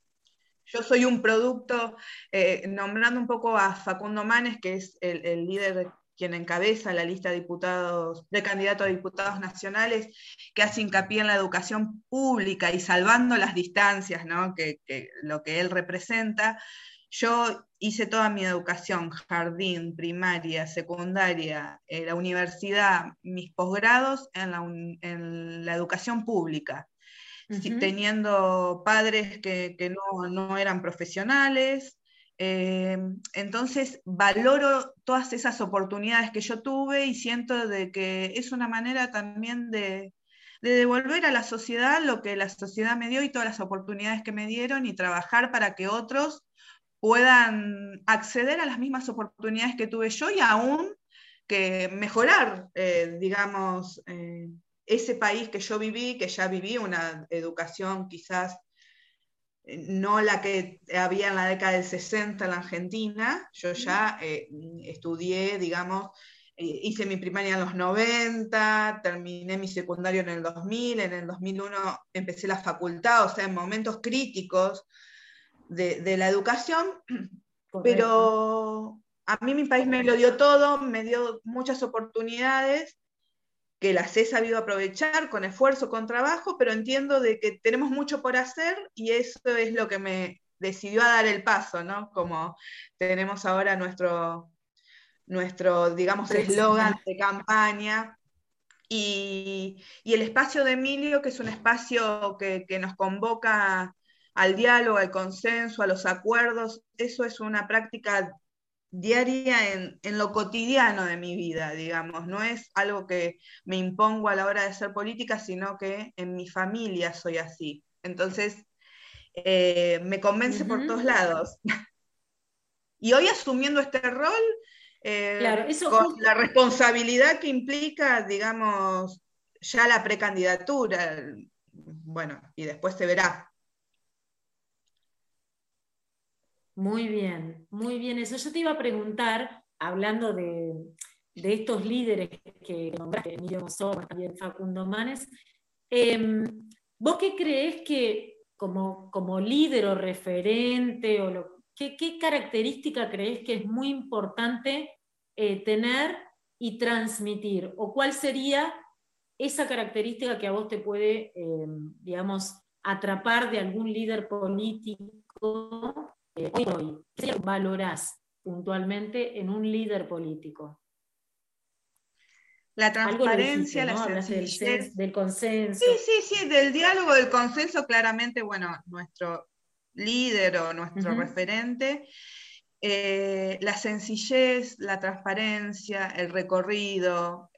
yo soy un producto, eh, nombrando un poco a Facundo Manes, que es el, el líder quien encabeza la lista de diputados, de candidatos a diputados nacionales, que hace hincapié en la educación pública y salvando las distancias, ¿no? que, que, lo que él representa. Yo hice toda mi educación, jardín, primaria, secundaria, eh, la universidad, mis posgrados en la, educación pública, teniendo padres que, no, eran profesionales. Eh, entonces valoro todas esas oportunidades que yo tuve y siento de que es una manera también de, de devolver a la sociedad lo que la sociedad me dio y todas las oportunidades que me dieron y trabajar para que otros puedan acceder a las mismas oportunidades que tuve yo y aún que mejorar, eh, digamos, eh, ese país que yo viví, que ya viví una educación quizás no la que había en la década del 60 en la Argentina, yo ya estudié, digamos, hice mi primaria en los 90, terminé mi secundario en el 2000, en el 2001 empecé la facultad, o sea, en momentos críticos de, la educación, pero a mí mi país me lo dio todo, me dio muchas oportunidades que las he sabido aprovechar con esfuerzo, con trabajo, pero entiendo de que tenemos mucho por hacer y eso es lo que me decidió a dar el paso, ¿no? Como tenemos ahora nuestro, nuestro digamos, eslogan de campaña. Y, el espacio de Emilio, que es un espacio que, que nos convoca al diálogo, al consenso, a los acuerdos, eso es una práctica diaria en, lo cotidiano de mi vida, digamos. No es algo que me impongo a la hora de hacer política, sino que en mi familia soy así. Entonces, eh, me convence por todos lados. y hoy asumiendo este rol, eh, con la responsabilidad que implica, digamos, ya la precandidatura, bueno, y después se verá. Muy bien, muy bien. Eso yo te iba a preguntar, hablando de, estos líderes que nombraste, Emilio Mosova, también Facundo Manes, em, ¿vos qué crees que como, como líder o referente, o lo, ¿qué, característica crees que es muy importante eh, tener y transmitir? ¿O cuál sería esa característica que a vos te puede, em, digamos, atrapar de algún líder político eh, hoy, ¿qué valorás puntualmente en un líder político? La transparencia, la sencillez. Del, consenso. Sí, sí, sí, del diálogo, del consenso, claramente, bueno, nuestro líder o nuestro referente. Eh, la sencillez, la transparencia, el recorrido,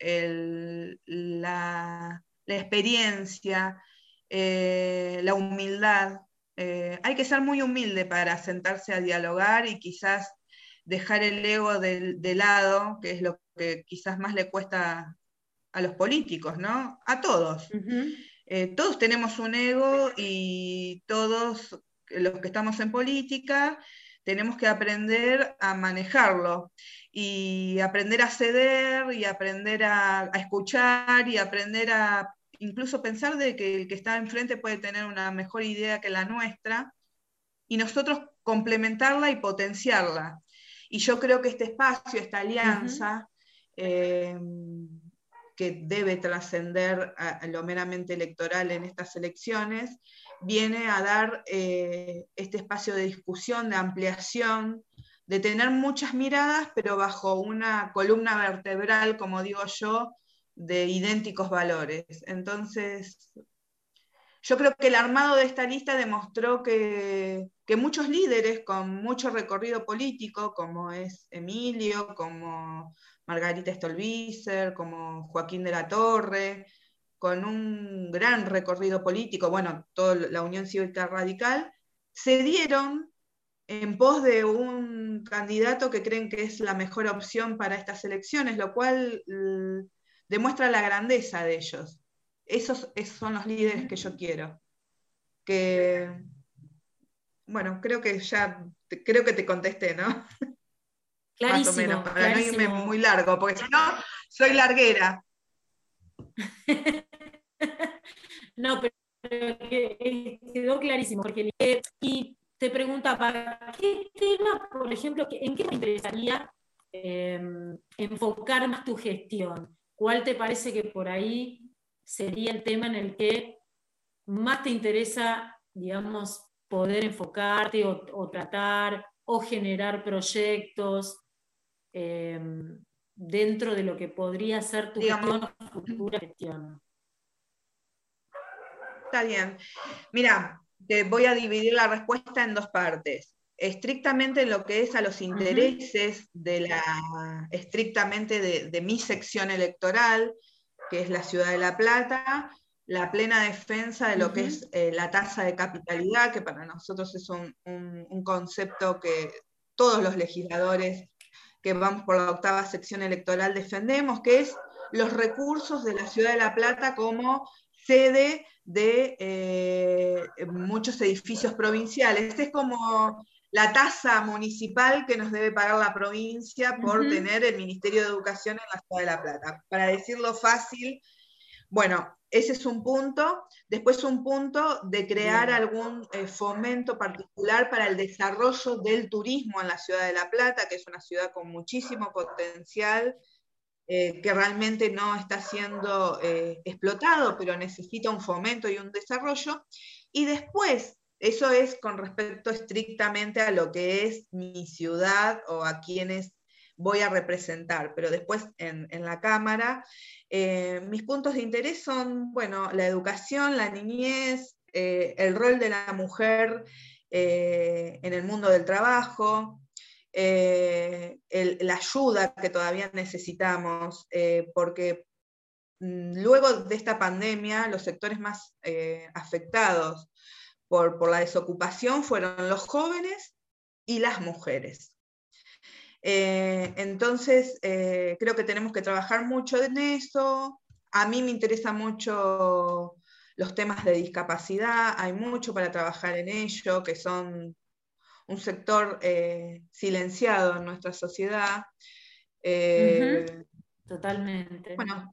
la, experiencia, eh, la humildad, eh, hay que ser muy humilde para sentarse a dialogar y quizás dejar el ego de, lado, que es lo que quizás más le cuesta a los políticos, ¿no? A todos. Eh, todos tenemos un ego y todos los que estamos en política tenemos que aprender a manejarlo y aprender a ceder y aprender a escuchar y aprender a incluso pensar de que el que está enfrente puede tener una mejor idea que la nuestra y nosotros complementarla y potenciarla. Y yo creo que este espacio, esta alianza, eh, que debe trascender a, lo meramente electoral en estas elecciones, viene a dar eh, este espacio de discusión, de ampliación, de tener muchas miradas, pero bajo una columna vertebral, como digo yo, de idénticos valores. Entonces, yo creo que el armado de esta lista demostró que, muchos líderes con mucho recorrido político, como es Emilio, como Margarita Stolbizer, como Joaquín de la Torre, con un gran recorrido político, bueno, toda la Unión Cívica Radical, se dieron en pos de un candidato que creen que es la mejor opción para estas elecciones, lo cual demuestra la grandeza de ellos. Esos, son los líderes que yo quiero. Que, bueno, creo que ya, creo que te contesté, ¿no? Clarísimo, Más o menos, para no irme muy largo, porque si no, soy larguera. no, pero quedó clarísimo, porque y te preguntaba, ¿qué tema, por ejemplo, en qué te interesaría eh, enfocar más tu gestión? ¿Cuál te parece que por ahí sería el tema en el que más te interesa, digamos, poder enfocarte o, tratar o generar proyectos eh, dentro de lo que podría ser tu gestión o futura gestión? Está bien. Mira, te voy a dividir la respuesta en dos partes estrictamente en lo que es a los intereses de la, estrictamente de, mi sección electoral, que es la ciudad de La Plata, la plena defensa de lo que es eh, la tasa de capitalidad, que para nosotros es un, un, concepto que todos los legisladores que vamos por la octava sección electoral defendemos, que es los recursos de la ciudad de La Plata como sede de eh, muchos edificios provinciales. Es como la tasa municipal que nos debe pagar la provincia por tener el Ministerio de Educación en la Ciudad de La Plata. Para decirlo fácil, bueno, ese es un punto. Después un punto de crear algún eh, fomento particular para el desarrollo del turismo en la ciudad de La Plata, que es una ciudad con muchísimo potencial, eh, que realmente no está siendo eh, explotado, pero necesita un fomento y un desarrollo. Y después, eso es con respecto estrictamente a lo que es mi ciudad o a quienes voy a representar, pero después en, la Cámara, eh, mis puntos de interés son, bueno, la educación, la niñez, eh, el rol de la mujer eh, en el mundo del trabajo, la ayuda que todavía necesitamos, porque mm, luego de esta pandemia, los sectores más afectados por, por la desocupación fueron los jóvenes y las mujeres. Eh, entonces, eh, creo que tenemos que trabajar mucho en eso. A mí me interesa mucho los temas de discapacidad, hay mucho para trabajar en ello, que son un sector eh, silenciado en nuestra sociedad. Totalmente. Bueno,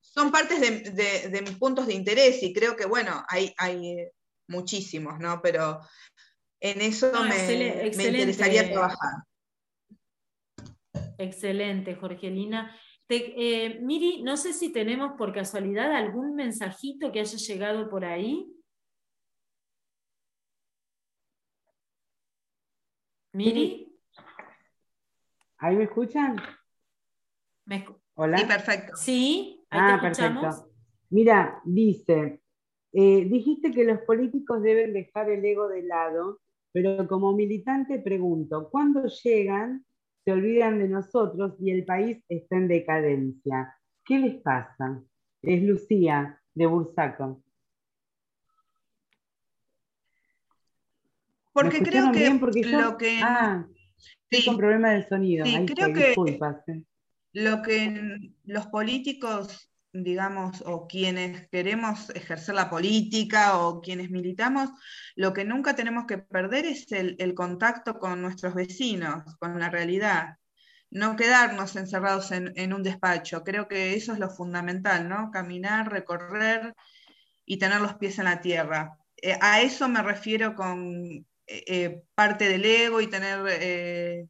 son partes de, mis puntos de interés y creo que, bueno, hay, hay muchísimos, ¿no? Pero en eso me, me interesaría trabajar. Excelente, Jorgelina. Eh, Miri, no sé si tenemos por casualidad algún mensajito que haya llegado por ahí. Miri. ¿Ahí me escuchan? Hola. Sí, perfecto. Sí, ahí ah, Perfecto. Mira, dice, eh, dijiste que los políticos deben dejar el ego de lado, pero como militante pregunto, ¿cuándo llegan se olvidan de nosotros y el país está en decadencia. ¿Qué les pasa? Es Lucía de Bursaco. Porque creo que porque lo que... Ah, sí, con problema del sonido. Sí, creo que lo que los políticos digamos, o quienes queremos ejercer la política o quienes militamos, lo que nunca tenemos que perder es el, contacto con nuestros vecinos, con la realidad. No quedarnos encerrados en, un despacho. Creo que eso es lo fundamental, ¿no? Caminar, recorrer y tener los pies en la tierra. Eh, a eso me refiero con eh, eh, parte del ego y tener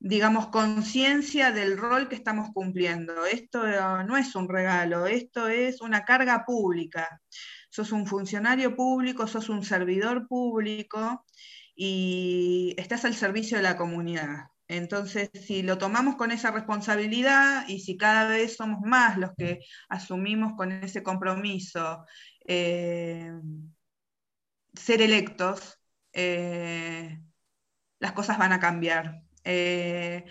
digamos, conciencia del rol que estamos cumpliendo. Esto eh, no es un regalo, esto es una carga pública. Sos un funcionario público, sos un servidor público y estás al servicio de la comunidad. Entonces, si lo tomamos con esa responsabilidad y si cada vez somos más los que asumimos con ese compromiso eh, ser electos, eh, las cosas van a cambiar. Eh,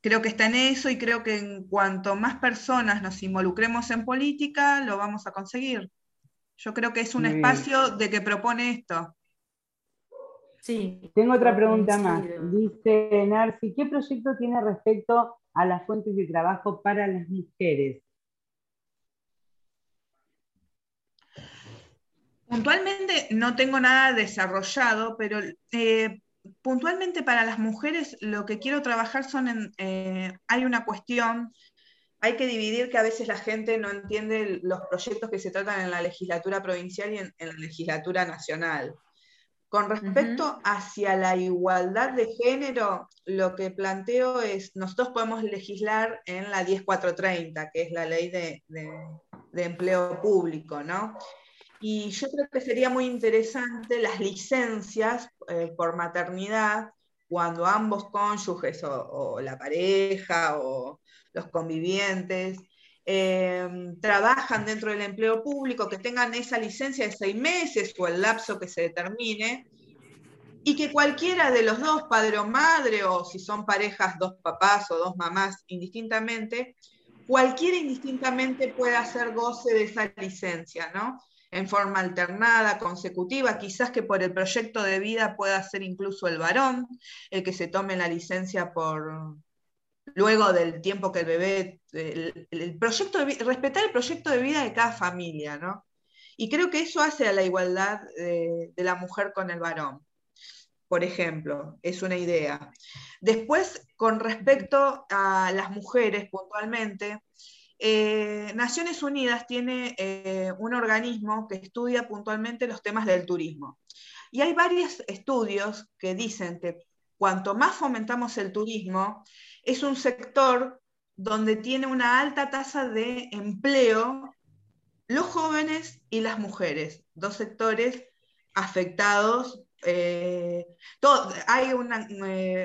creo que está en eso y creo que en cuanto más personas nos involucremos en política, lo vamos a conseguir. Yo creo que es un espacio de que propone esto. Sí. Tengo otra pregunta más. Dice Narci, ¿qué proyecto tiene respecto a las fuentes de trabajo para las mujeres? Puntualmente no tengo nada desarrollado, pero eh, puntualmente para las mujeres lo que quiero trabajar son en, eh, hay una cuestión, hay que dividir que a veces la gente no entiende los proyectos que se tratan en la legislatura provincial y en, la legislatura nacional. Con respecto hacia la igualdad de género, lo que planteo es, nosotros podemos legislar en la 10430, que es la ley de, de empleo público, ¿no? Y yo creo que sería muy interesante las licencias eh, por maternidad cuando ambos cónyuges o, la pareja o los convivientes eh, trabajan dentro del empleo público, que tengan esa licencia de seis meses o el lapso que se determine, y que cualquiera de los dos, padre o madre, o si son parejas, dos papás o dos mamás, indistintamente, cualquiera indistintamente pueda hacer goce de esa licencia, ¿no? En forma alternada, consecutiva, quizás que por el proyecto de vida pueda ser incluso el varón el que se tome la licencia por luego del tiempo que el bebé, el, proyecto respetar el proyecto de vida de cada familia, ¿no? Y creo que eso hace a la igualdad de la mujer con el varón por ejemplo, es una idea. Después, con respecto a las mujeres puntualmente, eh, Naciones Unidas tiene eh, un organismo que estudia puntualmente los temas del turismo. Y hay varios estudios que dicen que cuanto más fomentamos el turismo, es un sector donde tiene una alta tasa de empleo los jóvenes y las mujeres, dos sectores afectados eh, hay,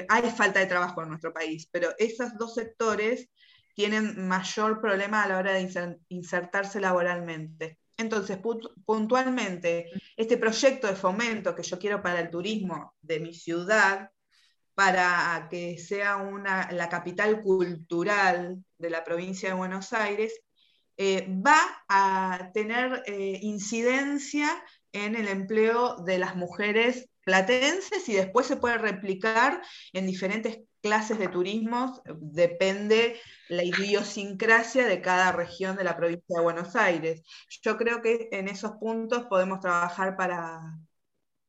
hay falta de trabajo en nuestro país, pero esos dos sectores tienen mayor problema a la hora de insertarse laboralmente. Entonces, puntualmente, este proyecto de fomento que yo quiero para el turismo de mi ciudad, para que sea una, la capital cultural de la provincia de Buenos Aires, eh, va a tener incidencia en el empleo de las mujeres platenses y después se puede replicar en diferentes clases de turismo, depende la idiosincrasia de cada región de la provincia de Buenos Aires. Yo creo que en esos puntos podemos trabajar para,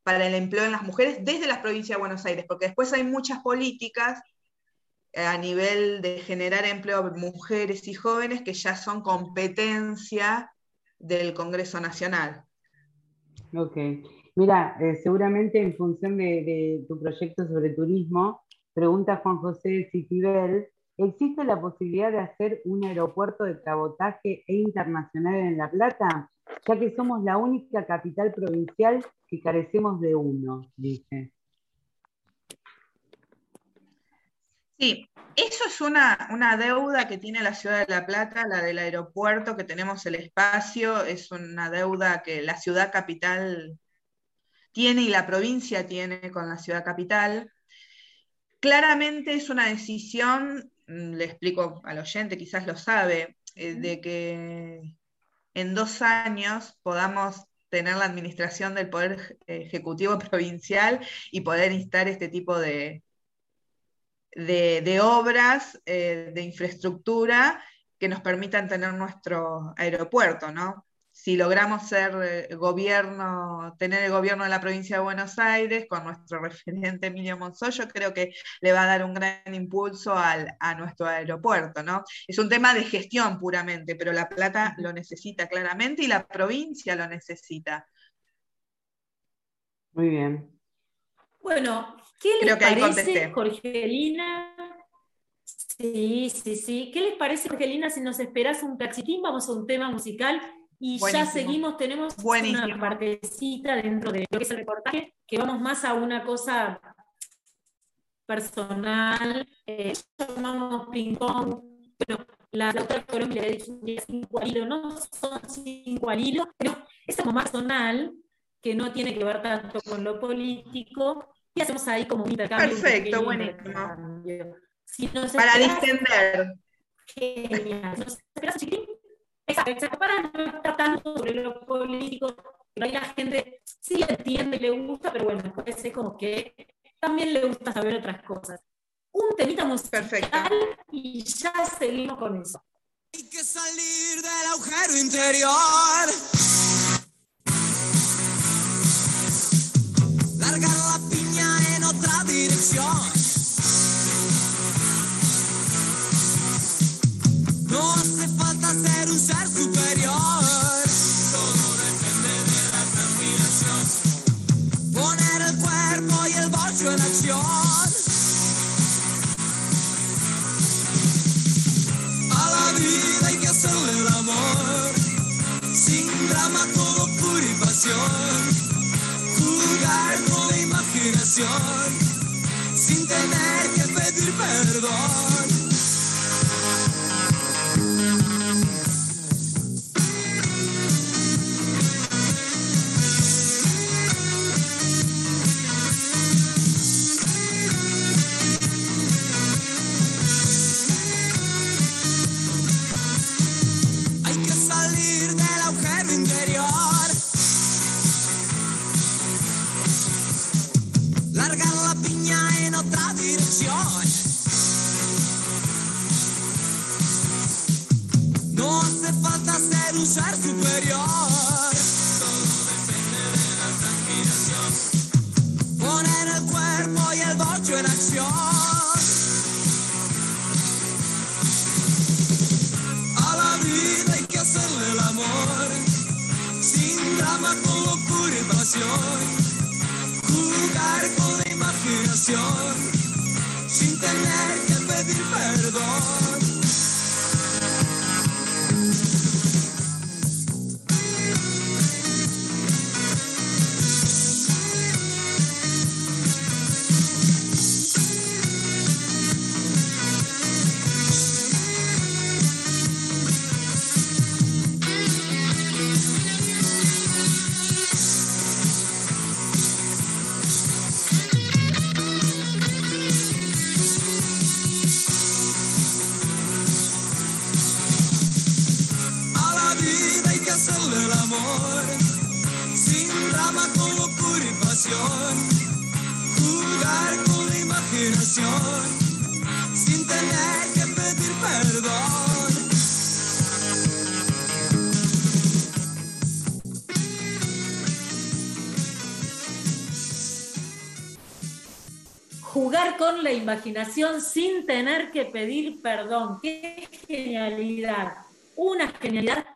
para el empleo en las mujeres desde la provincia de Buenos Aires, porque después hay muchas políticas a nivel de generar empleo a mujeres y jóvenes que ya son competencia del Congreso Nacional. Ok. Mira, eh, seguramente en función de, tu proyecto sobre turismo, pregunta Juan José Citibel, ¿existe la posibilidad de hacer un aeropuerto de cabotaje e internacional en La Plata? Ya que somos la única capital provincial que carecemos de uno, dice. Sí, eso es una, una, deuda que tiene la ciudad de La Plata, la del aeropuerto, que tenemos el espacio, es una deuda que la ciudad capital tiene y la provincia tiene con la ciudad capital. Claramente es una decisión, mm, le explico al oyente, quizás lo sabe, eh, de que en dos años podamos tener la administración del Poder Ejecutivo Provincial y poder instar este tipo de, de, obras, eh, de infraestructura que nos permitan tener nuestro aeropuerto, ¿no? Si logramos ser eh, gobierno, tener el gobierno de la provincia de Buenos Aires con nuestro referente Emilio Monzoyo, creo que le va a dar un gran impulso a nuestro aeropuerto, ¿no? Es un tema de gestión puramente, pero La Plata lo necesita claramente y la provincia lo necesita. Muy bien. Bueno, ¿qué les parece, Jorgelina? Sí, sí, sí. ¿Qué les parece, Jorgelina, si nos esperas un cachitín? Vamos a un tema musical y ya seguimos, tenemos una partecita dentro de lo que es el reportaje, que vamos más a una cosa personal, eh, llamamos ping-pong, pero la, doctora Colombia le dijo cinco al hilo, no son cinco al hilo, pero es algo más personal, que no tiene que ver tanto con lo político, y hacemos ahí como un intercambio. Perfecto, buenísimo. Para distender. Genial. ¿Nos esperas? Exacto, para no estar tanto sobre lo político, pero ahí la gente sí entiende y le gusta, pero bueno, parece como que también le gusta saber otras cosas. Un temita musical Perfecto. y ya seguimos con eso. Hay que salir del agujero interior. Largar la piña en otra dirección. Falta ser un ser superior. Todo depende de la combinación. Poner el cuerpo y el bolso en acción. A la vida hay que hacerle el amor. Sin drama, todo pura y pasión. Jugar con la imaginación. Sin tener que pedir perdón. camminar en otra dirección. No hace falta ser un certo ser superior. Todo depende de la transpiración. Poner el cuerpo y el bocho en acción. A la vida hay que hacerle el amor. Sin drama, con locura y pasión. Jugar con Sin tener que pedir perdón. La imaginación sin tener que pedir perdón. ¡Qué genialidad! Una genialidad.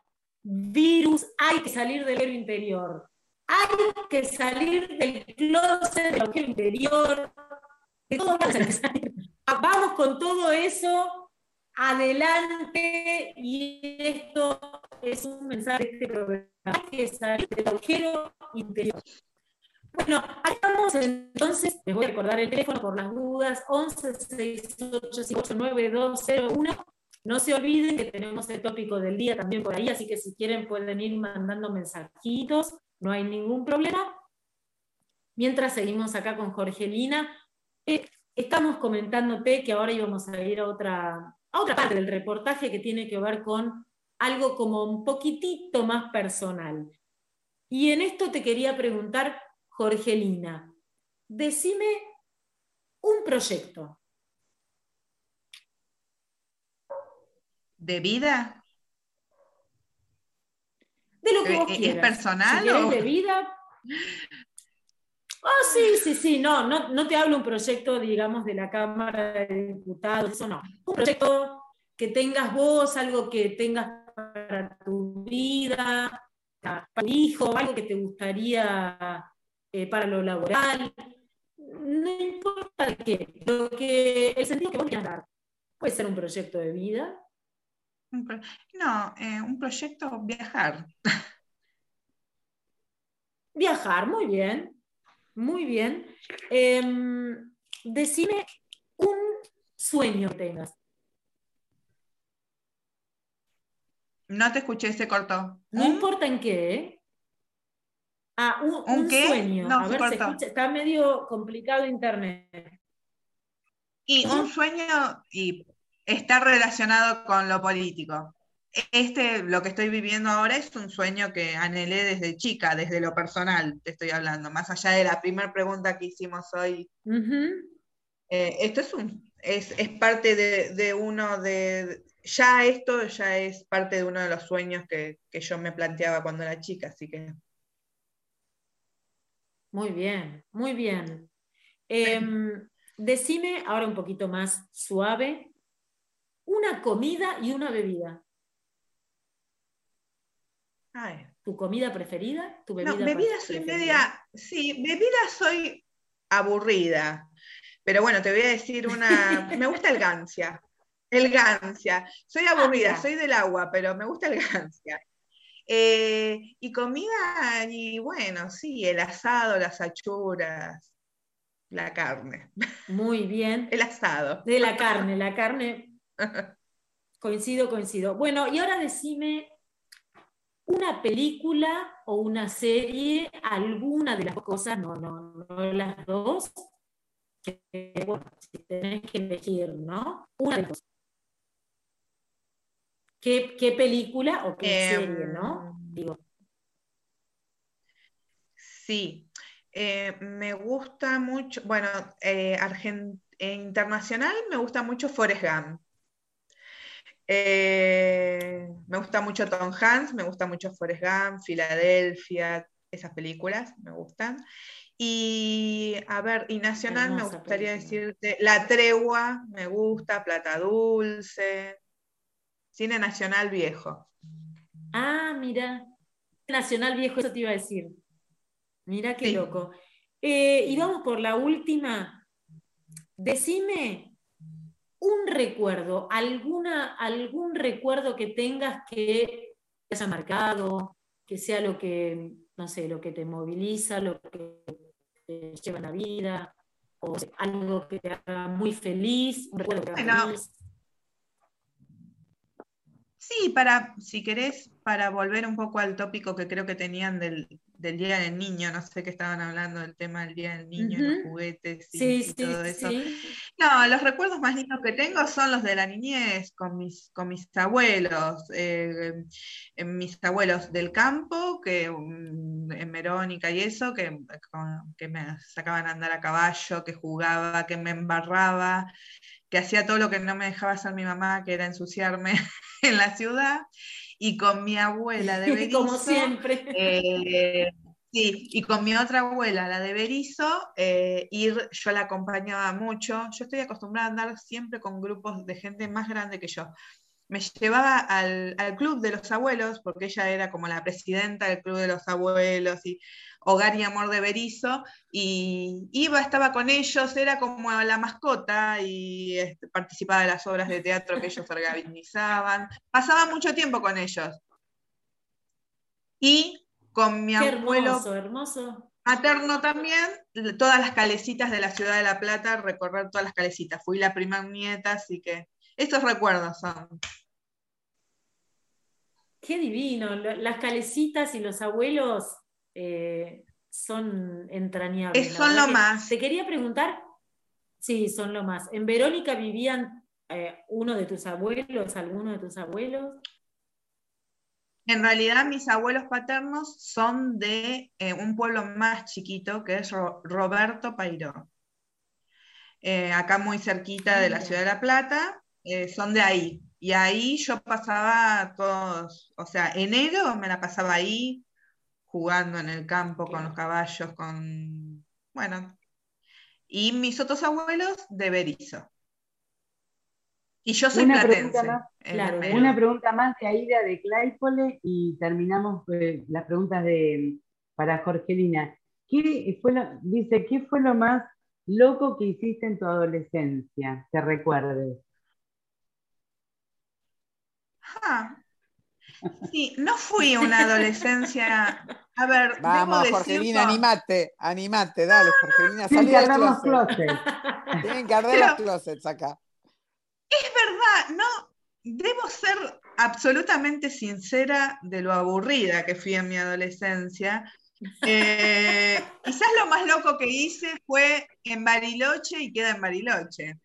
Virus, hay que salir del héroe interior. Hay que salir del closet del interior Vamos con todo eso adelante y esto es un mensaje de este programa que salir del agujero interior. Bueno, estamos entonces, les voy a recordar el teléfono por las dudas, 11 No se olviden que tenemos el tópico del día también por ahí, así que si quieren pueden ir mandando mensajitos, no hay ningún problema. Mientras seguimos acá con Jorgelina, eh, estamos comentándote que ahora íbamos a ir a otra, a otra parte del reportaje que tiene que ver con algo como un poquitito más personal. Y en esto te quería preguntar, Jorgelina, decime un proyecto. ¿De vida? De lo que vos ¿Es personal? de vida, Oh, sí, sí, sí, no, no, no te hablo un proyecto, digamos, de la Cámara de Diputados, eso no. Un proyecto que tengas vos, algo que tengas para tu vida, para tu hijo, algo que te gustaría eh, para lo laboral. No importa qué, lo que, el sentido que vos quieras dar. Puede ser un proyecto de vida. No, eh, un proyecto viajar. Viajar, muy bien. Muy bien. Em, decime un sueño que tengas. No te escuché, se cortó. No importa en qué. ¿eh? Ah, un, sueño. A ver, se escucha, está medio complicado internet. Y un sueño y está relacionado con lo político este, lo que estoy viviendo ahora es un sueño que anhelé desde chica, desde lo personal, te estoy hablando, más allá de la primera pregunta que hicimos hoy. Eh, esto es, un, es, parte de, uno de, ya esto ya es parte de uno de los sueños que, yo me planteaba cuando era chica, así que... Muy bien, muy bien. Em, decime, ahora un poquito más suave, una comida y una bebida. ¿Tu comida preferida? ¿Tu bebida no, bebida soy media, sí, bebida soy aburrida. Pero bueno, te voy a decir una, me gusta el gancia. El gancia. Soy aburrida, ah, soy del agua, pero me gusta el gancia. Eh, y comida, y bueno, sí, el asado, las achuras, la carne. Muy bien. El asado. De la carne, la carne. Coincido, coincido. Bueno, y ahora decime una película o una serie, alguna de las cosas, no, no, no las dos, que, bueno, si tenés que elegir, ¿no? Una de las dos. ¿Qué, película o qué em, serie, no? Digo. Sí, eh, me gusta mucho, bueno, eh, internacional me gusta mucho Forrest Gump. Eh, me gusta mucho Tom Hanks, me gusta mucho Forrest Gump, Filadelfia, esas películas me gustan. Y a ver, y nacional me gustaría decirte La Tregua, me gusta, Plata Dulce, cine nacional viejo. Ah, mira, nacional viejo, eso te iba a decir. Mira qué loco. Eh, y vamos por la última. Decime un recuerdo, alguna, algún recuerdo que tengas que te haya marcado, que sea lo que, no sé, lo que te moviliza, lo que te lleva a la vida, o algo que te haga muy feliz, un recuerdo que te haga feliz. Sí, para, si querés, para volver un poco al tópico que creo que tenían del, Día del Niño, no sé qué estaban hablando del tema del Día del Niño, los juguetes y, todo eso. No, los recuerdos más lindos que tengo son los de la niñez, con mis, con mis abuelos, eh, mis abuelos del campo, que mm, en Verónica y eso, que, que me sacaban a andar a caballo, que jugaba, que me embarraba que hacía todo lo que no me dejaba hacer mi mamá, que era ensuciarme en la ciudad, y con mi abuela de Berizo. Como siempre. Eh, sí, y con mi otra abuela, la de Berizo, eh, ir, yo la acompañaba mucho. Yo estoy acostumbrada a andar siempre con grupos de gente más grande que yo me llevaba al, al, club de los abuelos, porque ella era como la presidenta del club de los abuelos, y Hogar y Amor de Berizo, y iba, estaba con ellos, era como la mascota y este, participaba de las obras de teatro que ellos organizaban. Pasaba mucho tiempo con ellos. Y con mi abuelo hermoso. materno también, todas las calecitas de la ciudad de La Plata, recorrer todas las calecitas. Fui la prima nieta, así que estos recuerdos son. Qué divino, las calecitas y los abuelos eh, son entrañables. son lo más. Te quería preguntar, sí, son lo más. ¿En Verónica vivían eh, uno de tus abuelos, alguno de tus abuelos? En realidad mis abuelos paternos son de eh, un pueblo más chiquito que es Roberto Pairó. acá muy cerquita de la ciudad de La Plata, son de ahí. Y ahí yo pasaba todos, o sea, enero me la pasaba ahí, jugando en el campo con los caballos, con, bueno, y mis otros abuelos de Berizo. Y yo soy una platense. Pregunta más, una pregunta más de Aida de Claypole y terminamos eh, las preguntas de, para Jorgelina. ¿Qué fue dice, ¿qué fue lo más loco que hiciste en tu adolescencia? ¿Te recuerdes? Ah, Sí, no fui una adolescencia. A ver, vamos, Jorgelina, animate, animate, dale, Jorgelina, salí del closet. Tienen que arder los closets acá. Es verdad, no, debo ser absolutamente sincera de lo aburrida que fui en mi adolescencia. Eh, quizás lo más loco que hice fue en Bariloche y queda en Bariloche.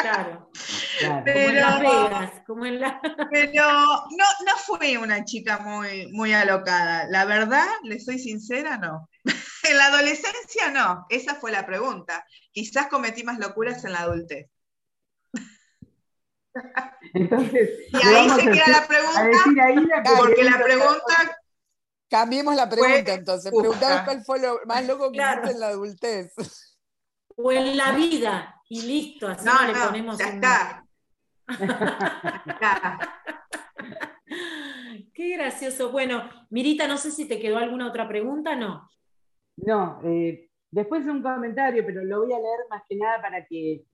Claro. Pero, como en la... pero no, no fui una chica muy, muy alocada. La verdad, le soy sincera, no. en la adolescencia no. Esa fue la pregunta. Quizás cometí más locuras en la adultez. Entonces, y ahí se queda la pregunta, porque la pregunta Cambiemos la pregunta entonces. Preguntamos cuál fue lo más loco que hiciste en la adultez. O en la vida y listo, así no, le ponemos ya está. Qué gracioso. Bueno, Mirita, no sé si te quedó alguna otra pregunta, ¿no? No, eh, después un comentario, pero lo voy a leer más que nada para que,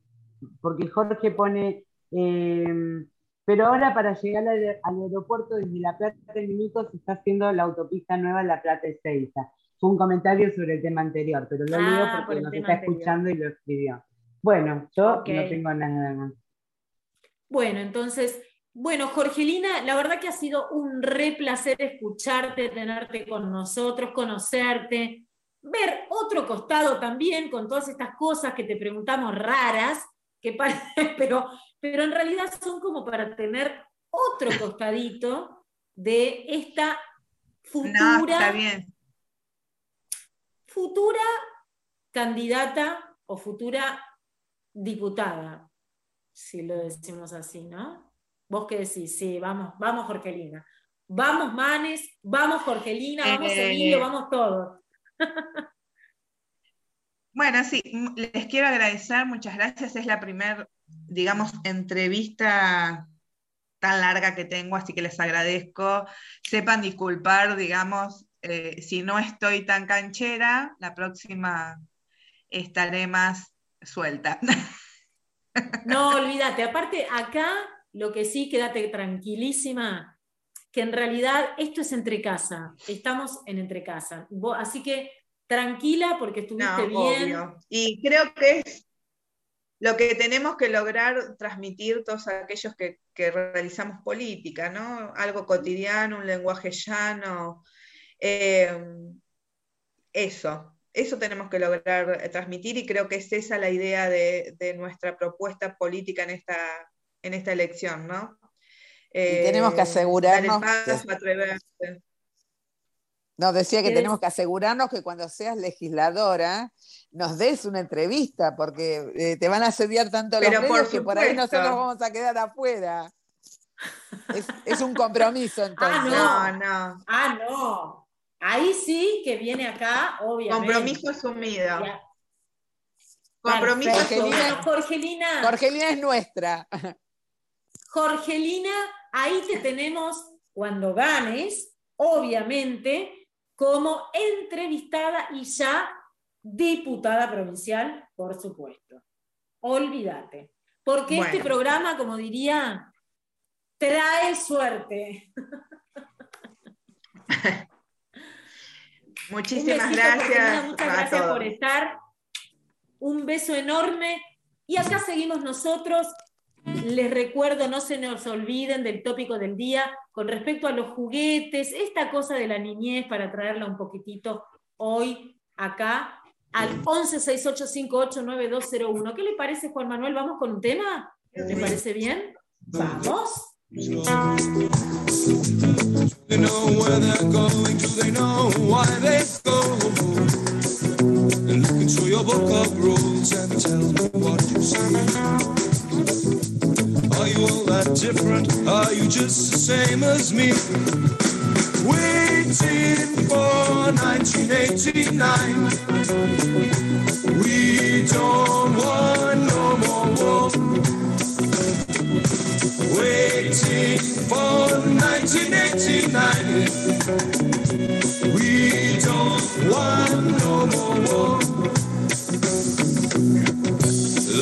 porque Jorge pone, eh, pero ahora para llegar al, aeropuerto desde La Plata en minutos se está haciendo la autopista nueva La Plata Ezeiza. Fue un comentario sobre el tema anterior, pero lo leo ah, porque nos está escuchando y lo escribió. Bueno, yo no tengo nada más. Bueno, entonces, bueno, Jorgelina, la verdad que ha sido un re placer escucharte, tenerte con nosotros, conocerte, ver otro costado también con todas estas cosas que te preguntamos raras, que pero, pero en realidad son como para tener otro costadito de esta futura, futura candidata o futura diputada. Si lo decimos así, ¿no? Vos qué decís, sí, vamos, vamos Jorgelina. Vamos Manes, vamos Jorgelina, vamos eh, Emilio, vamos todos. Bueno, sí, les quiero agradecer, muchas gracias. Es la primera, digamos, entrevista tan larga que tengo, así que les agradezco. Sepan disculpar, digamos, eh, si no estoy tan canchera, la próxima estaré más suelta. No, olvídate. Aparte, acá lo que sí, quédate tranquilísima, que en realidad esto es entre casa. Estamos en entre casa. Así que tranquila porque estuviste bien. Y creo que es lo que tenemos que lograr transmitir todos aquellos que, realizamos política, ¿no? Algo cotidiano, un lenguaje llano. Eh, eso, eso tenemos que lograr transmitir y creo que es esa la idea de, nuestra propuesta política en esta, en esta elección, ¿no? y tenemos que eh, asegurarnos. No, decía que tenemos que asegurarnos que cuando seas legisladora nos des una entrevista, porque eh, te van a asediar tanto los medios que por ahí nosotros vamos a quedar afuera. Es, un compromiso entonces. Ah, no, no. Ah, no. Ahí sí que viene acá, obviamente. Compromiso asumido. Compromiso asumido. Jorgelina. Jorgelina es nuestra. Jorgelina, ahí te tenemos cuando ganes, obviamente, como entrevistada y ya diputada provincial, por supuesto. Olvídate. Porque este programa, como diría, trae suerte. Muchísimas gracias. muchas gracias por estar. Un beso enorme. Y acá seguimos nosotros les recuerdo, no se nos olviden del tópico del día con respecto a los juguetes, esta cosa de la niñez para traerla un poquitito hoy acá al 1168589201. ¿Qué le parece, Juan Manuel? ¿Vamos con un tema? ¿Te parece bien? Vamos. They know where they're going, do they know why they go? And look into your book of rules and tell me what you see. Are you all that different? Are you just the same as me? Waiting for 1989. We don't want no more war. Waiting for 1989. We don't want no more war.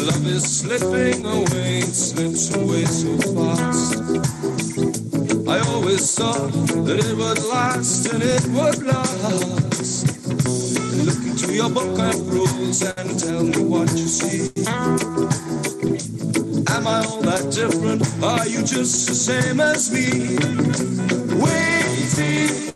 Love is slipping away, it slips away so fast. I always thought that it would last and it would last. Look into your book of rules and tell me what you see. Am I all that different? Are you just the same as me? Waiting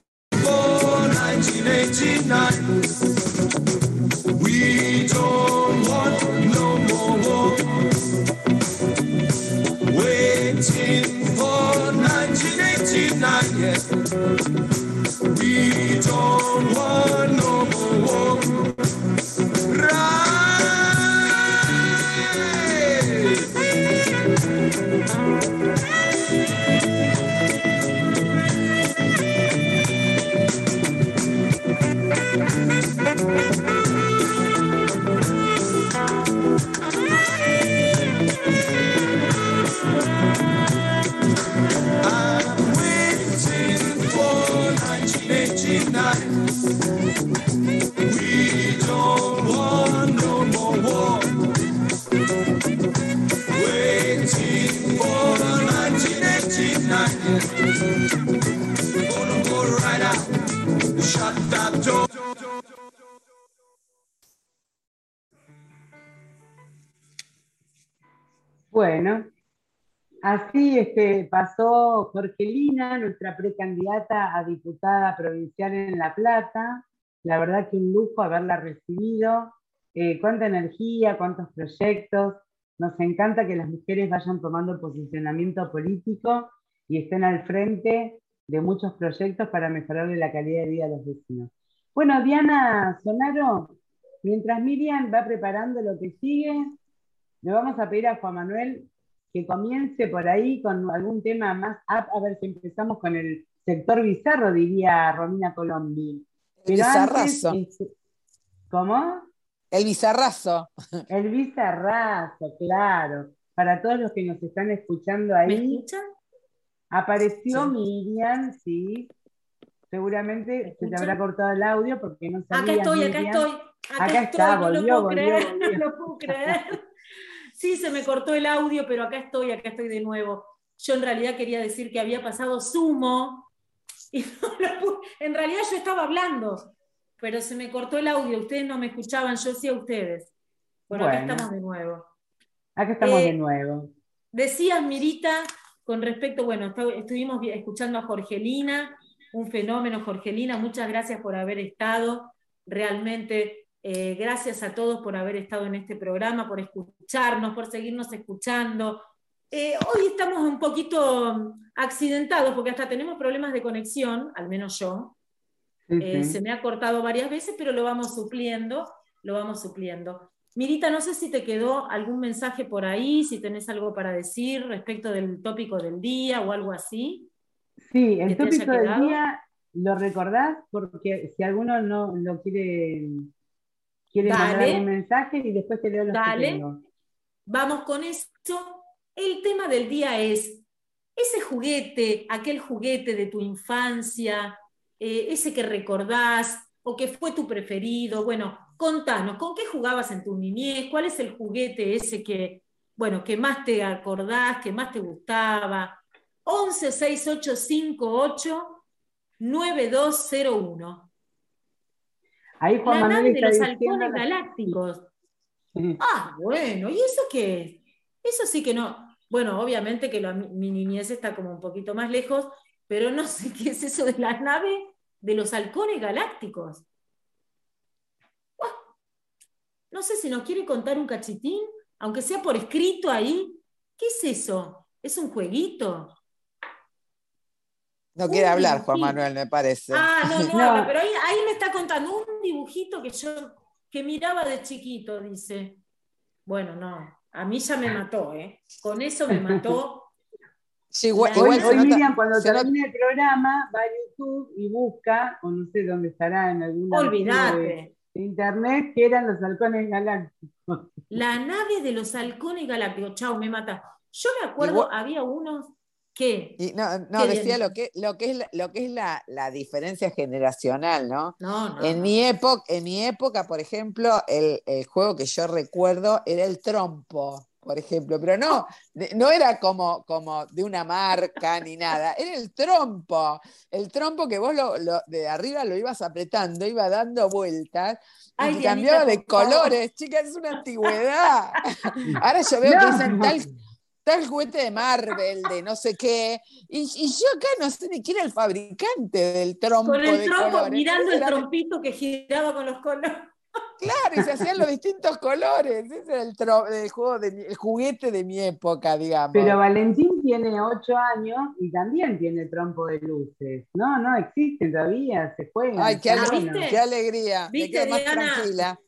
así es que pasó Jorgelina, nuestra precandidata a diputada provincial en La Plata. La verdad que un lujo haberla recibido. Eh, cuánta energía, cuántos proyectos. Nos encanta que las mujeres vayan tomando posicionamiento político y estén al frente de muchos proyectos para mejorarle la calidad de vida a los vecinos. Bueno, Diana Sonaro, mientras Miriam va preparando lo que sigue, le vamos a pedir a Juan Manuel que comience por ahí con algún tema más a ver si empezamos con el sector bizarro, diría Romina Colombi. El bizarrazo. Este, ¿Cómo? El bizarrazo. El bizarrazo, claro. Para todos los que nos están escuchando ahí. ¿Me escuchan? Apareció Miriam, sí. Seguramente se te habrá cortado el audio porque no sabía. Acá estoy, acá estoy. Acá, está, volvió, volvió, No lo puedo creer. Sí, se me cortó el audio, pero acá estoy, acá estoy de nuevo. Yo en realidad quería decir que había pasado sumo y en realidad yo estaba hablando, pero se me cortó el audio. Ustedes no me escuchaban, yo sí a ustedes. Bueno, acá estamos de nuevo. Acá estamos de eh, nuevo. Decías, Mirita, con respecto, bueno, estuvimos escuchando a Jorgelina, un fenómeno, Jorgelina, muchas gracias por haber estado. Realmente eh, gracias a todos por haber estado en este programa, por escucharnos, por seguirnos escuchando. Eh, hoy estamos un poquito accidentados porque hasta tenemos problemas de conexión, al menos yo. Eh, se me ha cortado varias veces, pero lo vamos supliendo, lo vamos supliendo. Mirita, no sé si te quedó algún mensaje por ahí, si tenés algo para decir respecto del tópico del día o algo así. Sí, el tópico del día lo recordás porque si alguno no lo quiere ¿Quieres mandar un mensaje y después te leo los Dale. Vamos con esto. El tema del día es ese juguete, aquel juguete de tu infancia, eh, ese que recordás o que fue tu preferido. Bueno, contanos, ¿con qué jugabas en tu niñez? ¿Cuál es el juguete ese que, bueno, que más te acordás, que más te gustaba? 11 6858 9201. Ahí Juan la nave de los halcones galácticos. Ah, bueno, ¿y eso qué es? Eso sí que no. Bueno, obviamente que mi niñez está como un poquito más lejos, pero no sé qué es eso de la nave de los halcones galácticos. No sé si nos quiere contar un cachitín, aunque sea por escrito ahí. ¿Qué es eso? ¿Es un jueguito? No quiere hablar, Juan Manuel, me parece. Ah, no, no, pero ahí, me está contando un dibujito que yo que miraba de chiquito, dice. Bueno, no, a mí ya me mató, ¿eh? Con eso me mató. Sí, igual, hoy, Miriam, cuando termine el programa, va a YouTube y busca, o no sé dónde estará, en algún Olvidate. De internet, que eran los halcones galácticos. La nave de los halcones galácticos, chao, me mata. Yo me acuerdo, había unos ¿Qué? Y no, no decía lo que, lo que es, la, lo que es la, la diferencia generacional, ¿no? No, no. En, Mi época, en mi época, por ejemplo, el, el, juego que yo recuerdo era el trompo, por ejemplo, pero no, no era como, como de una marca ni nada, era el trompo, el trompo que vos lo, lo, de arriba lo ibas apretando, iba dando vueltas. y cambiaba de colores, chicas, es una antigüedad. Ahora yo veo que es en tal el juguete de Marvel, de no sé qué, y, yo acá no sé ni quién era el fabricante del trompo. Con el trompo, mirando el trompito que giraba con los colores. Claro, y se hacían los distintos colores. Ese era el, juego de, juguete de mi época, digamos. Pero Valentín tiene ocho años y también tiene trompo de luces. No, no existe todavía, se juega. Ay, qué, qué alegría. Me quedo más tranquila.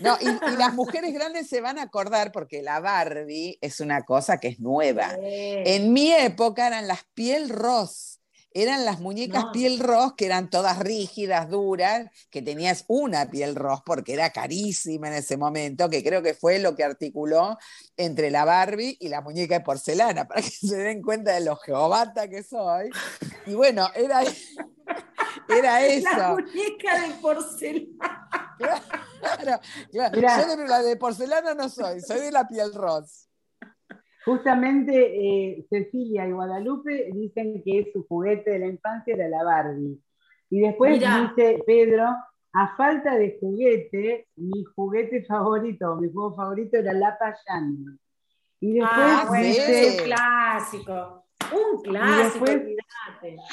No, y, las mujeres grandes se van a acordar porque la Barbie es una cosa que es nueva. En mi época eran las piel ros. Eran las muñecas piel ros que eran todas rígidas, duras, que tenías una piel ros porque era carísima en ese momento, que creo que fue lo que articuló entre la Barbie y la muñeca de porcelana, para que se den cuenta de lo geobata que soy. Y bueno, era, era eso. La muñeca de porcelana. Claro, Yo de la de porcelana no soy, soy de la piel rosa. Justamente eh, Cecilia y Guadalupe dicen que su juguete de la infancia era la Barbie. Y después dice Pedro, a falta de juguete, mi juguete favorito, mi juego favorito era la payana. Y después ah, dice, un clásico, un clásico,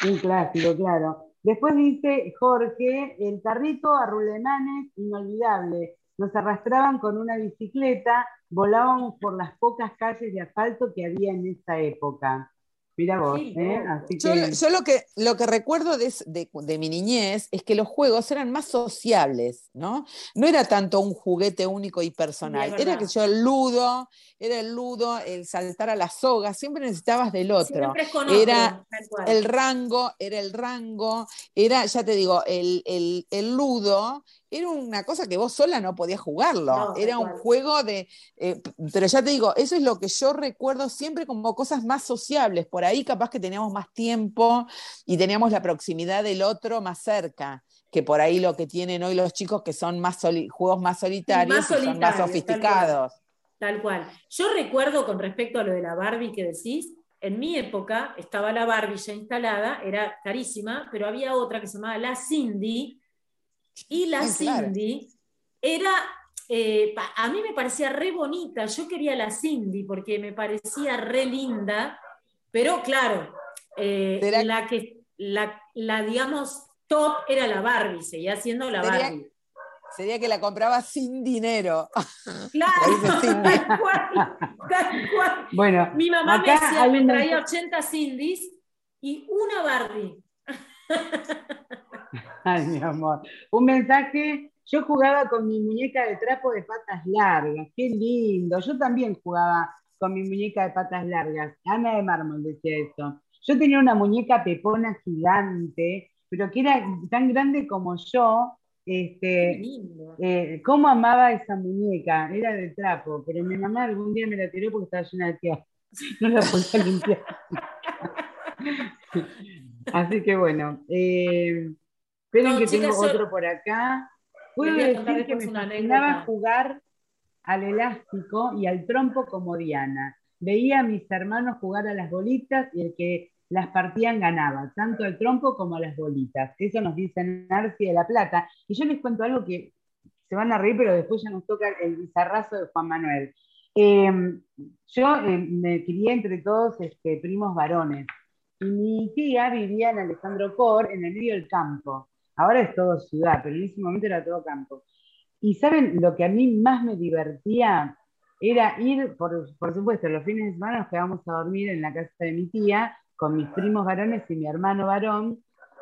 Un clásico, claro. Después dice Jorge, el carrito a rulemanes, inolvidable. Nos arrastraban con una bicicleta, volábamos por las pocas calles de asfalto que había en esa época. Mira vos, ¿eh? yo, lo, que, lo que recuerdo de, de, mi niñez es que los juegos eran más sociables, ¿no? No era tanto un juguete único y personal. era que yo el ludo, era el ludo, el saltar a la soga, siempre necesitabas del otro. era el rango, era el rango, era, ya te digo, el, el, el ludo era una cosa que vos sola no podías jugarlo. era un juego de. Eh, pero ya te digo, eso es lo que yo recuerdo siempre como cosas más sociables. Por ahí, capaz que teníamos más tiempo y teníamos la proximidad del otro más cerca. Que por ahí lo que tienen hoy los chicos que son más juegos más solitarios, más son más sofisticados. Tal cual. Yo recuerdo con respecto a lo de la Barbie que decís, en mi época estaba la Barbie ya instalada, era carísima, pero había otra que se llamaba la Cindy, y la Cindy era, eh, a mí me parecía re bonita, yo quería la Cindy porque me parecía re linda, pero claro, eh, la que, la, la, digamos, top era la Barbie, seguía siendo la Barbie. Sería que la compraba sin dinero. Claro, tal cual, tal cual. Bueno, Mi mamá me, decía, me traía 80 Cindy's y una Barbie. Ay, mi amor. Un mensaje. Yo jugaba con mi muñeca de trapo de patas largas. Qué lindo. Yo también jugaba con mi muñeca de patas largas. Ana de Mármol decía eso. Yo tenía una muñeca pepona gigante, pero que era tan grande como yo. Este, eh, ¿Cómo amaba esa muñeca? Era de trapo, pero mi mamá algún día me la tiró porque estaba llena de tierra. No la podía limpiar. Así que bueno. Eh, Esperen que tengo otro por acá. Puedo decir que me fascinaba jugar al elástico y al trompo como Diana. Veía a mis hermanos jugar a las bolitas y el que las partían ganaba, tanto al trompo como a las bolitas. Eso nos dice Narci de la Plata. Y yo les cuento algo que se van a reír, pero después ya nos toca el bizarrazo de Juan Manuel. Em, yo em, me crié entre todos este, primos varones y mi tía vivía en Alejandro Cor, en el medio del campo. Ahora es todo ciudad, pero en ese momento era todo campo. Y saben, lo que a mí más me divertía era ir, por, supuesto, los fines de semana nos quedábamos a dormir en la casa de mi tía con mis primos varones y mi hermano varón,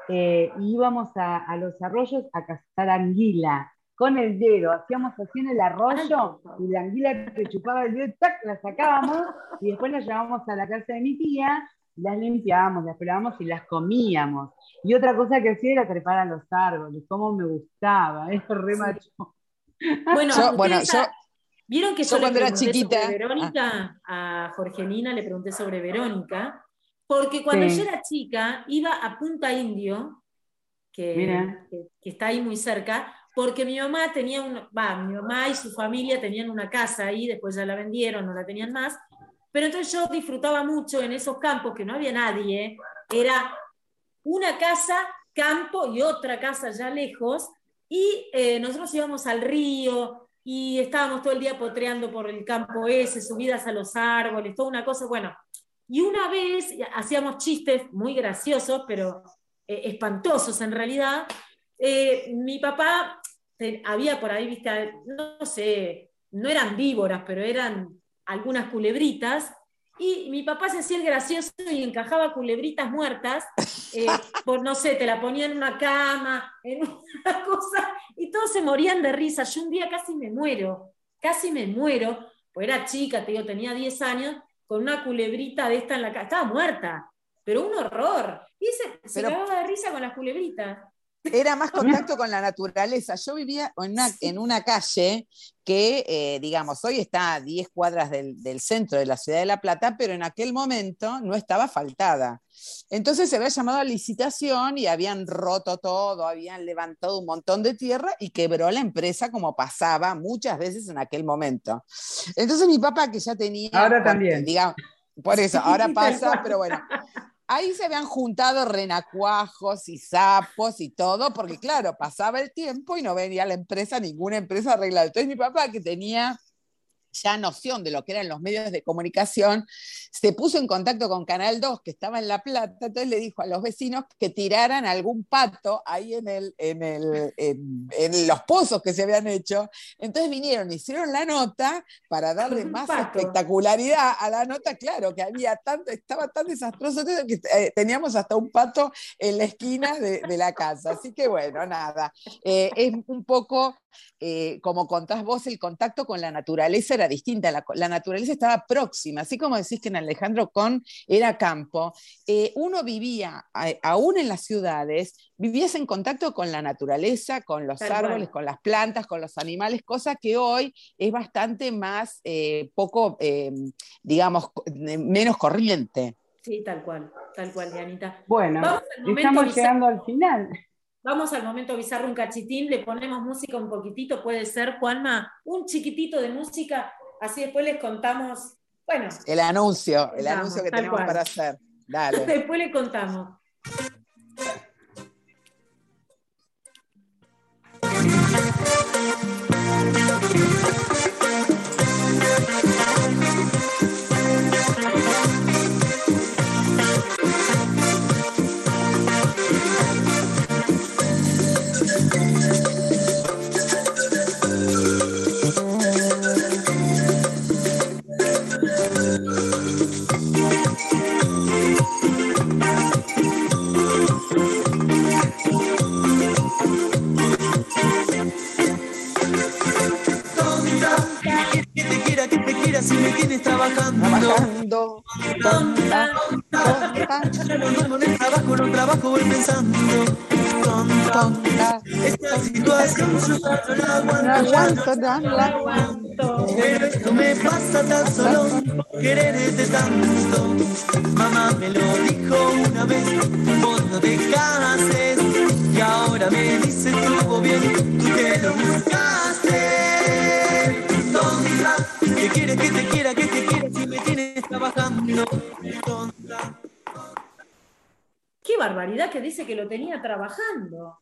eh, y íbamos a, los arroyos a cazar anguila con el dedo, hacíamos así en el arroyo y la anguila que chupaba el dedo, ¡tac! la sacábamos y después la llevábamos a la casa de mi tía, las limpiábamos, las pelábamos y las comíamos. Y otra cosa que hacía era trepar a los árboles, cómo me gustaba, eso re macho. Bueno, yo, bueno vieron que yo, cuando era chiquita sobre Verónica, ah. a Jorgelina le pregunté sobre Verónica, porque cuando yo era chica iba a Punta Indio, que, que, está ahí muy cerca, porque mi mamá tenía un, va, mi mamá y su familia tenían una casa ahí, después ya la vendieron, no la tenían más, pero entonces yo disfrutaba mucho en esos campos que no había nadie, era una casa, campo y otra casa ya lejos, y eh, nosotros íbamos al río y estábamos todo el día potreando por el campo ese, subidas a los árboles, toda una cosa, bueno. Y una vez hacíamos chistes muy graciosos, pero eh, espantosos en realidad. Eh, mi papá había por ahí, viste, no sé, no eran víboras, pero eran algunas culebritas, y mi papá se hacía el gracioso y encajaba culebritas muertas, eh, por no sé, te la ponía en una cama, en una cosa, y todos se morían de risa. Yo un día casi me muero, casi me muero, pues era chica, te digo, tenía 10 años, con una culebrita de esta en la casa, estaba muerta, pero un horror. Y se, se cagaba de risa con las culebritas. Era más contacto con la naturaleza. Yo vivía en una, calle que, eh, digamos, hoy está a 10 cuadras del, centro de la ciudad de La Plata, pero en aquel momento no estaba faltada. Entonces se había llamado a licitación y habían roto todo, habían levantado un montón de tierra y quebró la empresa como pasaba muchas veces en aquel momento. Entonces mi papá, que ya tenía... Ahora también. Digamos, por eso, ahora pasa, pero bueno, ahí se habían juntado renacuajos y sapos y todo, porque claro, pasaba el tiempo y no venía la empresa, ninguna empresa arreglada. Entonces mi papá, que tenía ya noción de lo que eran los medios de comunicación, se puso en contacto con Canal 2, que estaba en La Plata, entonces le dijo a los vecinos que tiraran algún pato ahí en, el, en, el, en, los pozos que se habían hecho. Entonces vinieron, hicieron la nota para darle más espectacularidad a la nota, claro, que había tanto, estaba tan desastroso que eh, teníamos hasta un pato en la esquina de, la casa. Así que bueno, nada, eh, es un poco eh, como contás vos, el contacto con la naturaleza era distinta, la, naturaleza estaba próxima, así como decís que en Alejandro Con era campo, eh, uno vivía, aún en las ciudades, vivías en contacto con la naturaleza, con los árboles, con las plantas, con los animales, cosa que hoy es bastante más, eh, poco, digamos, menos corriente. Sí, tal cual, tal cual, Dianita. Bueno, estamos llegando al final. Vamos al momento bizarro un cachitín, le ponemos música un poquitito, puede ser, Juanma, un chiquitito de música, así después les contamos, bueno. El anuncio, el anuncio que tenemos para hacer. Dale. después les contamos. Si me tienes trabajando. Trabajando. Tonta, tonta. El trabajo, no trabajo, voy pensando. Tonta. Esta situación yo no la aguanto, no la aguanto. Pero esto me pasa tan solo por quererte tanto. Mamá me lo dijo una vez, vos no te cases. Y ahora me dice estuvo bien, tú te lo buscaste. ¿Qué quieres que te quiera, que te quiera si me tienes trabajando? Qué barbaridad que dice que lo tenía trabajando.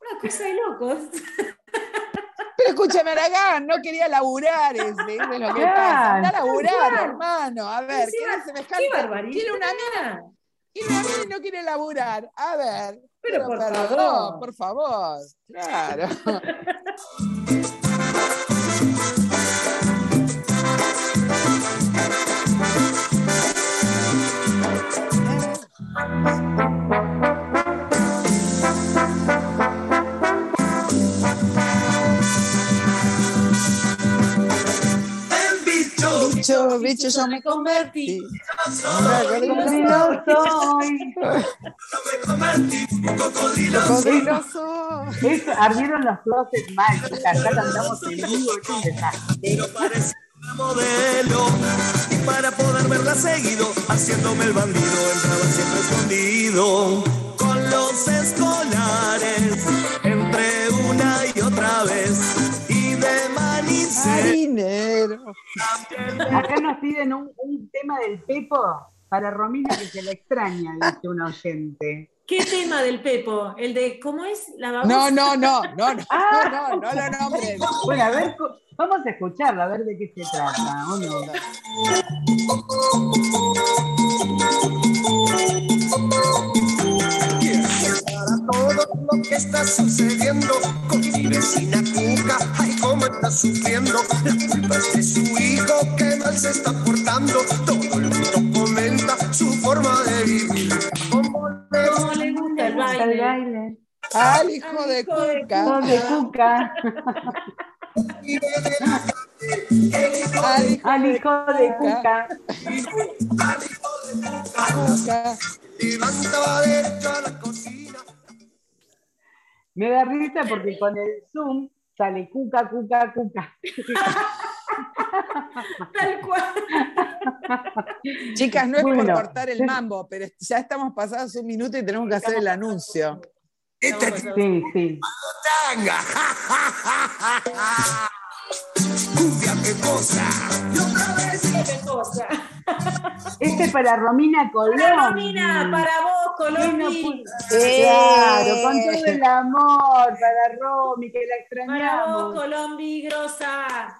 Una cosa de locos. Pero escúchame, Aragán, no quería laburar, ese, es lo que pasa. Anda a laburar, hermano. A ver, ¿qué, qué barbaridad? Quiere una mina. Quiere una mina y no quiere laburar. A ver. Pero, por favor. Por favor. Claro. bicho, bicho, yo me convertí. Cocodrilo soy. Cocodrilo soy. ardieron los closets mágicos. Acá cantamos en vivo, es un desastre modelo y para poder verla seguido haciéndome el bandido entraba siempre escondido con los escolares entre una y otra vez de manicero acá nos piden un, un tema del Pepo para Romina que se la extraña dice un oyente ¿Qué tema del Pepo? ¿El de cómo es la babosa? No, no, no, no, no, ah. no, no, no lo nombres. Bueno, a ver, vamos a escucharlo, a ver de qué se trata, ¿o no? Para todo lo que está sucediendo con mi vecina Cuca, ay, cómo está sufriendo. La culpa es de su hijo que mal se está portando. Todo el mundo comenta su forma de vivir el baile. Al hijo de Cuca. Hijo de Cuca. Al hijo de Cuca. Me da risa porque con el Zoom sale Cuca, Cuca, Cuca. Tal cual. Chicas, no es por cortar el mambo, pero ya estamos pasados un minuto y tenemos que hacer el anuncio. Este sí, sí. qué cosa. qué cosa. Este es para Romina Colón. Para Romina, para vos, Colombia. Claro, con todo el amor para Romy, que la extrañamos. Para vos, Colombia, grosa.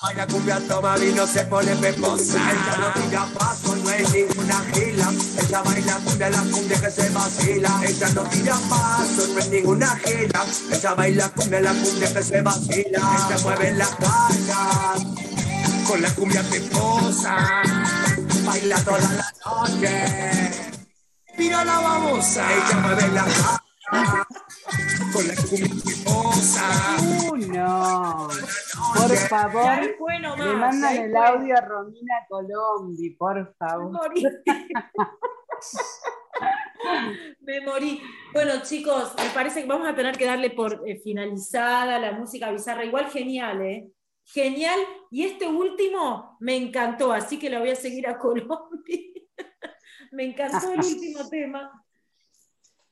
Baila cumbia, toma vino, se pone peposa. Ella no tira paso, no es ninguna gila. Ella baila cumbia, la cumbia que se vacila. Ella no tira paso, no es ninguna gila. Ella baila cumbia, la cumbia que se vacila. Ella mueve la cara con la cumbia peposa. Baila toda la noche. Mira la babosa. Ella mueve la con la cumbia peposa. Uno. Por favor, bueno le mandan el audio a Romina Colombi, por favor. Me morí. Bueno, chicos, me parece que vamos a tener que darle por eh, finalizada la música bizarra. Igual genial, ¿eh? Genial. Y este último me encantó, así que lo voy a seguir a Colombi. me encantó el último tema.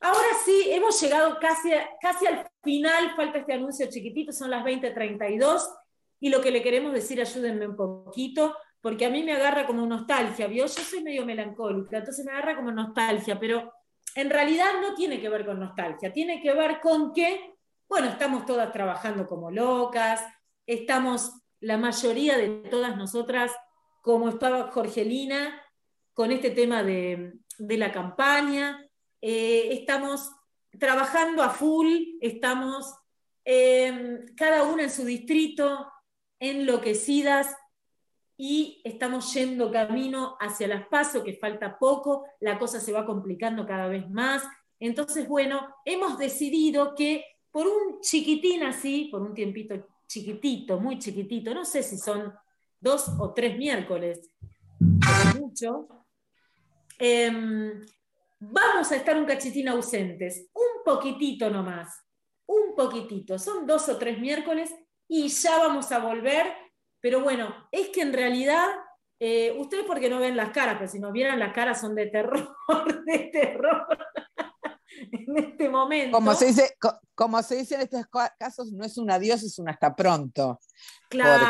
Ahora sí, hemos llegado casi, casi al final, falta este anuncio chiquitito, son las 20.32 y lo que le queremos decir, ayúdenme un poquito, porque a mí me agarra como nostalgia, ¿vio? Yo soy medio melancólica, entonces me agarra como nostalgia, pero en realidad no tiene que ver con nostalgia, tiene que ver con que, bueno, estamos todas trabajando como locas, estamos la mayoría de todas nosotras, como estaba Jorgelina, con este tema de, de la campaña, eh, estamos trabajando a full, estamos eh, cada una en su distrito, enloquecidas y estamos yendo camino hacia las pasos, que falta poco, la cosa se va complicando cada vez más. Entonces, bueno, hemos decidido que por un chiquitín así, por un tiempito chiquitito, muy chiquitito, no sé si son dos o tres miércoles, mucho, em, vamos a estar un cachitín ausentes, un poquitito nomás, un poquitito, son dos o tres miércoles y ya vamos a volver, pero bueno, es que en realidad, eh, ustedes porque no ven las caras, pero si nos vieran las caras son de terror, de terror. En este momento. Como se, dice, como se dice en estos casos, no es un adiós, es un hasta pronto. Claro,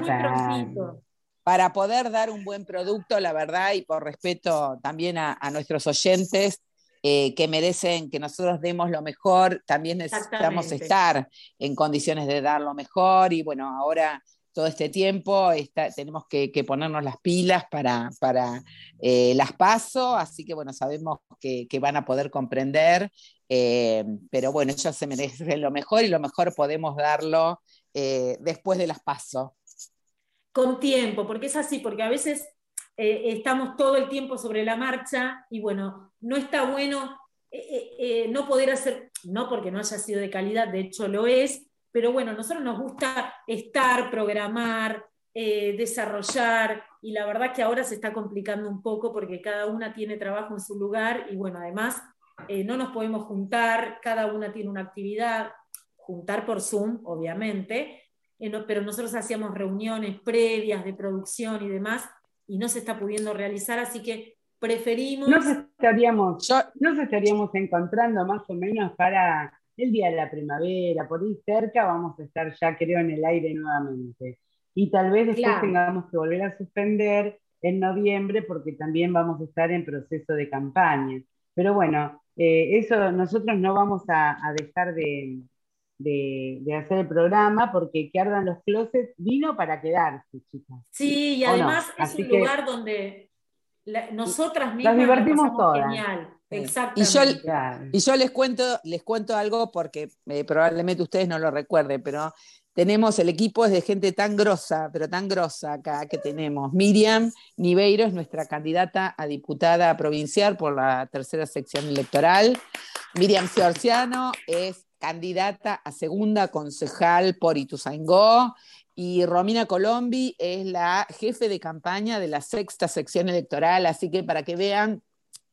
muy prontito para poder dar un buen producto, la verdad, y por respeto también a, nuestros oyentes, eh, que merecen que nosotros demos lo mejor, también necesitamos estar en condiciones de dar lo mejor y bueno, ahora todo este tiempo tenemos que, ponernos las pilas para, para eh, las paso, así que bueno, sabemos que, van a poder comprender, eh, pero bueno, ellos se merecen lo mejor y lo mejor podemos darlo después de las pasos con tiempo, porque es así, porque a veces eh, estamos todo el tiempo sobre la marcha y bueno, no está bueno eh, eh, no poder hacer, no porque no haya sido de calidad, de hecho lo es, pero bueno, a nosotros nos gusta estar, programar, desarrollar y la verdad que ahora se está complicando un poco porque cada una tiene trabajo en su lugar y bueno, además no nos podemos juntar, cada una tiene una actividad, juntar por Zoom, obviamente, pero nosotros hacíamos reuniones previas de producción y demás, y no se está pudiendo realizar, así que preferimos... Nos estaríamos, nos estaríamos encontrando más o menos para el día de la primavera, por ahí cerca vamos a estar ya creo en el aire nuevamente. Y tal vez después tengamos que volver a suspender en noviembre porque también vamos a estar en proceso de campaña. Pero bueno, eh, eso nosotros no vamos a dejar de, de, hacer el programa, porque que ardan los closets vino para quedarse, chicas. Sí, y además es un lugar donde nosotras mismas nos divertimos todas. Genial. Y yo, y yo, les cuento, les cuento algo porque eh, probablemente ustedes no lo recuerden, pero tenemos, el equipo es de gente tan grosa, pero tan grosa acá que tenemos. Miriam Niveiro es nuestra candidata a diputada provincial por la tercera sección electoral. Miriam Ciorciano es candidata a segunda concejal por Ituzaingó, y Romina Colombi es la jefe de campaña de la sexta sección electoral, así que para que vean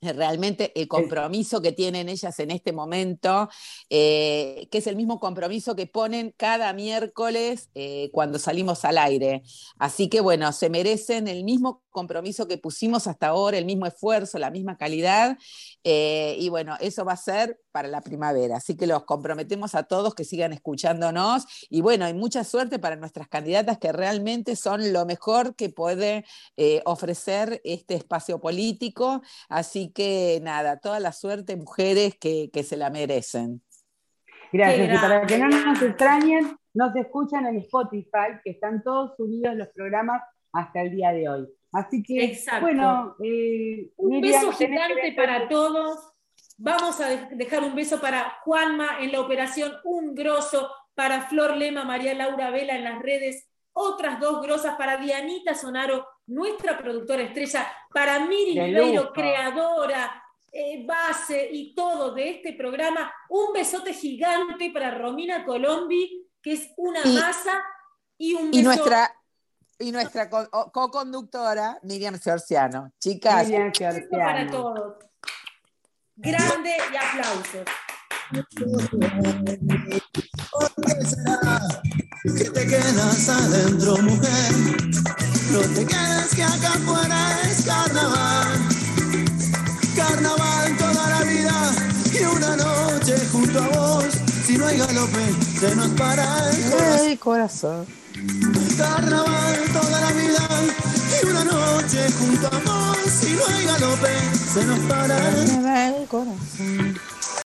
realmente el compromiso que tienen ellas en este momento, eh, que es el mismo compromiso que ponen cada miércoles eh, cuando salimos al aire. Así que bueno, se merecen el mismo compromiso que pusimos hasta ahora, el mismo esfuerzo, la misma calidad. y bueno, eso va a ser para la primavera. Así que los comprometemos a todos que sigan escuchándonos y bueno, hay mucha suerte para nuestras candidatas que realmente son lo mejor que puede eh, ofrecer este espacio político. Así que nada, toda la suerte, mujeres que, se la merecen. Gracias. Y para que no nos extrañen, nos escuchan en Spotify, que están todos subidos los programas hasta el día de hoy. Así que, bueno, eh, un beso gigante para todos. Vamos a dejar un beso para Juanma en la operación, un grosso para Flor Lema, María Laura Vela en las redes, otras dos grosas para Dianita Sonaro, nuestra productora estrella, para Miri Ribeiro, creadora, eh, base y todo de este programa. Un besote gigante para Romina Colombi, que es una masa y un beso. Y nuestra, y nuestra co-conductora, Miriam Ciorciano. Chicas. Miriam Para todos. Grande y aplausos. qué será que te quedas adentro, mujer? No te quedes que acá afuera es carnaval. Carnaval toda la vida y una noche junto a vos. Si no hay galope, se nos para el corazón. Carnaval toda la vida y una noche junto a vos. Si no hay galope, se nos para corazón.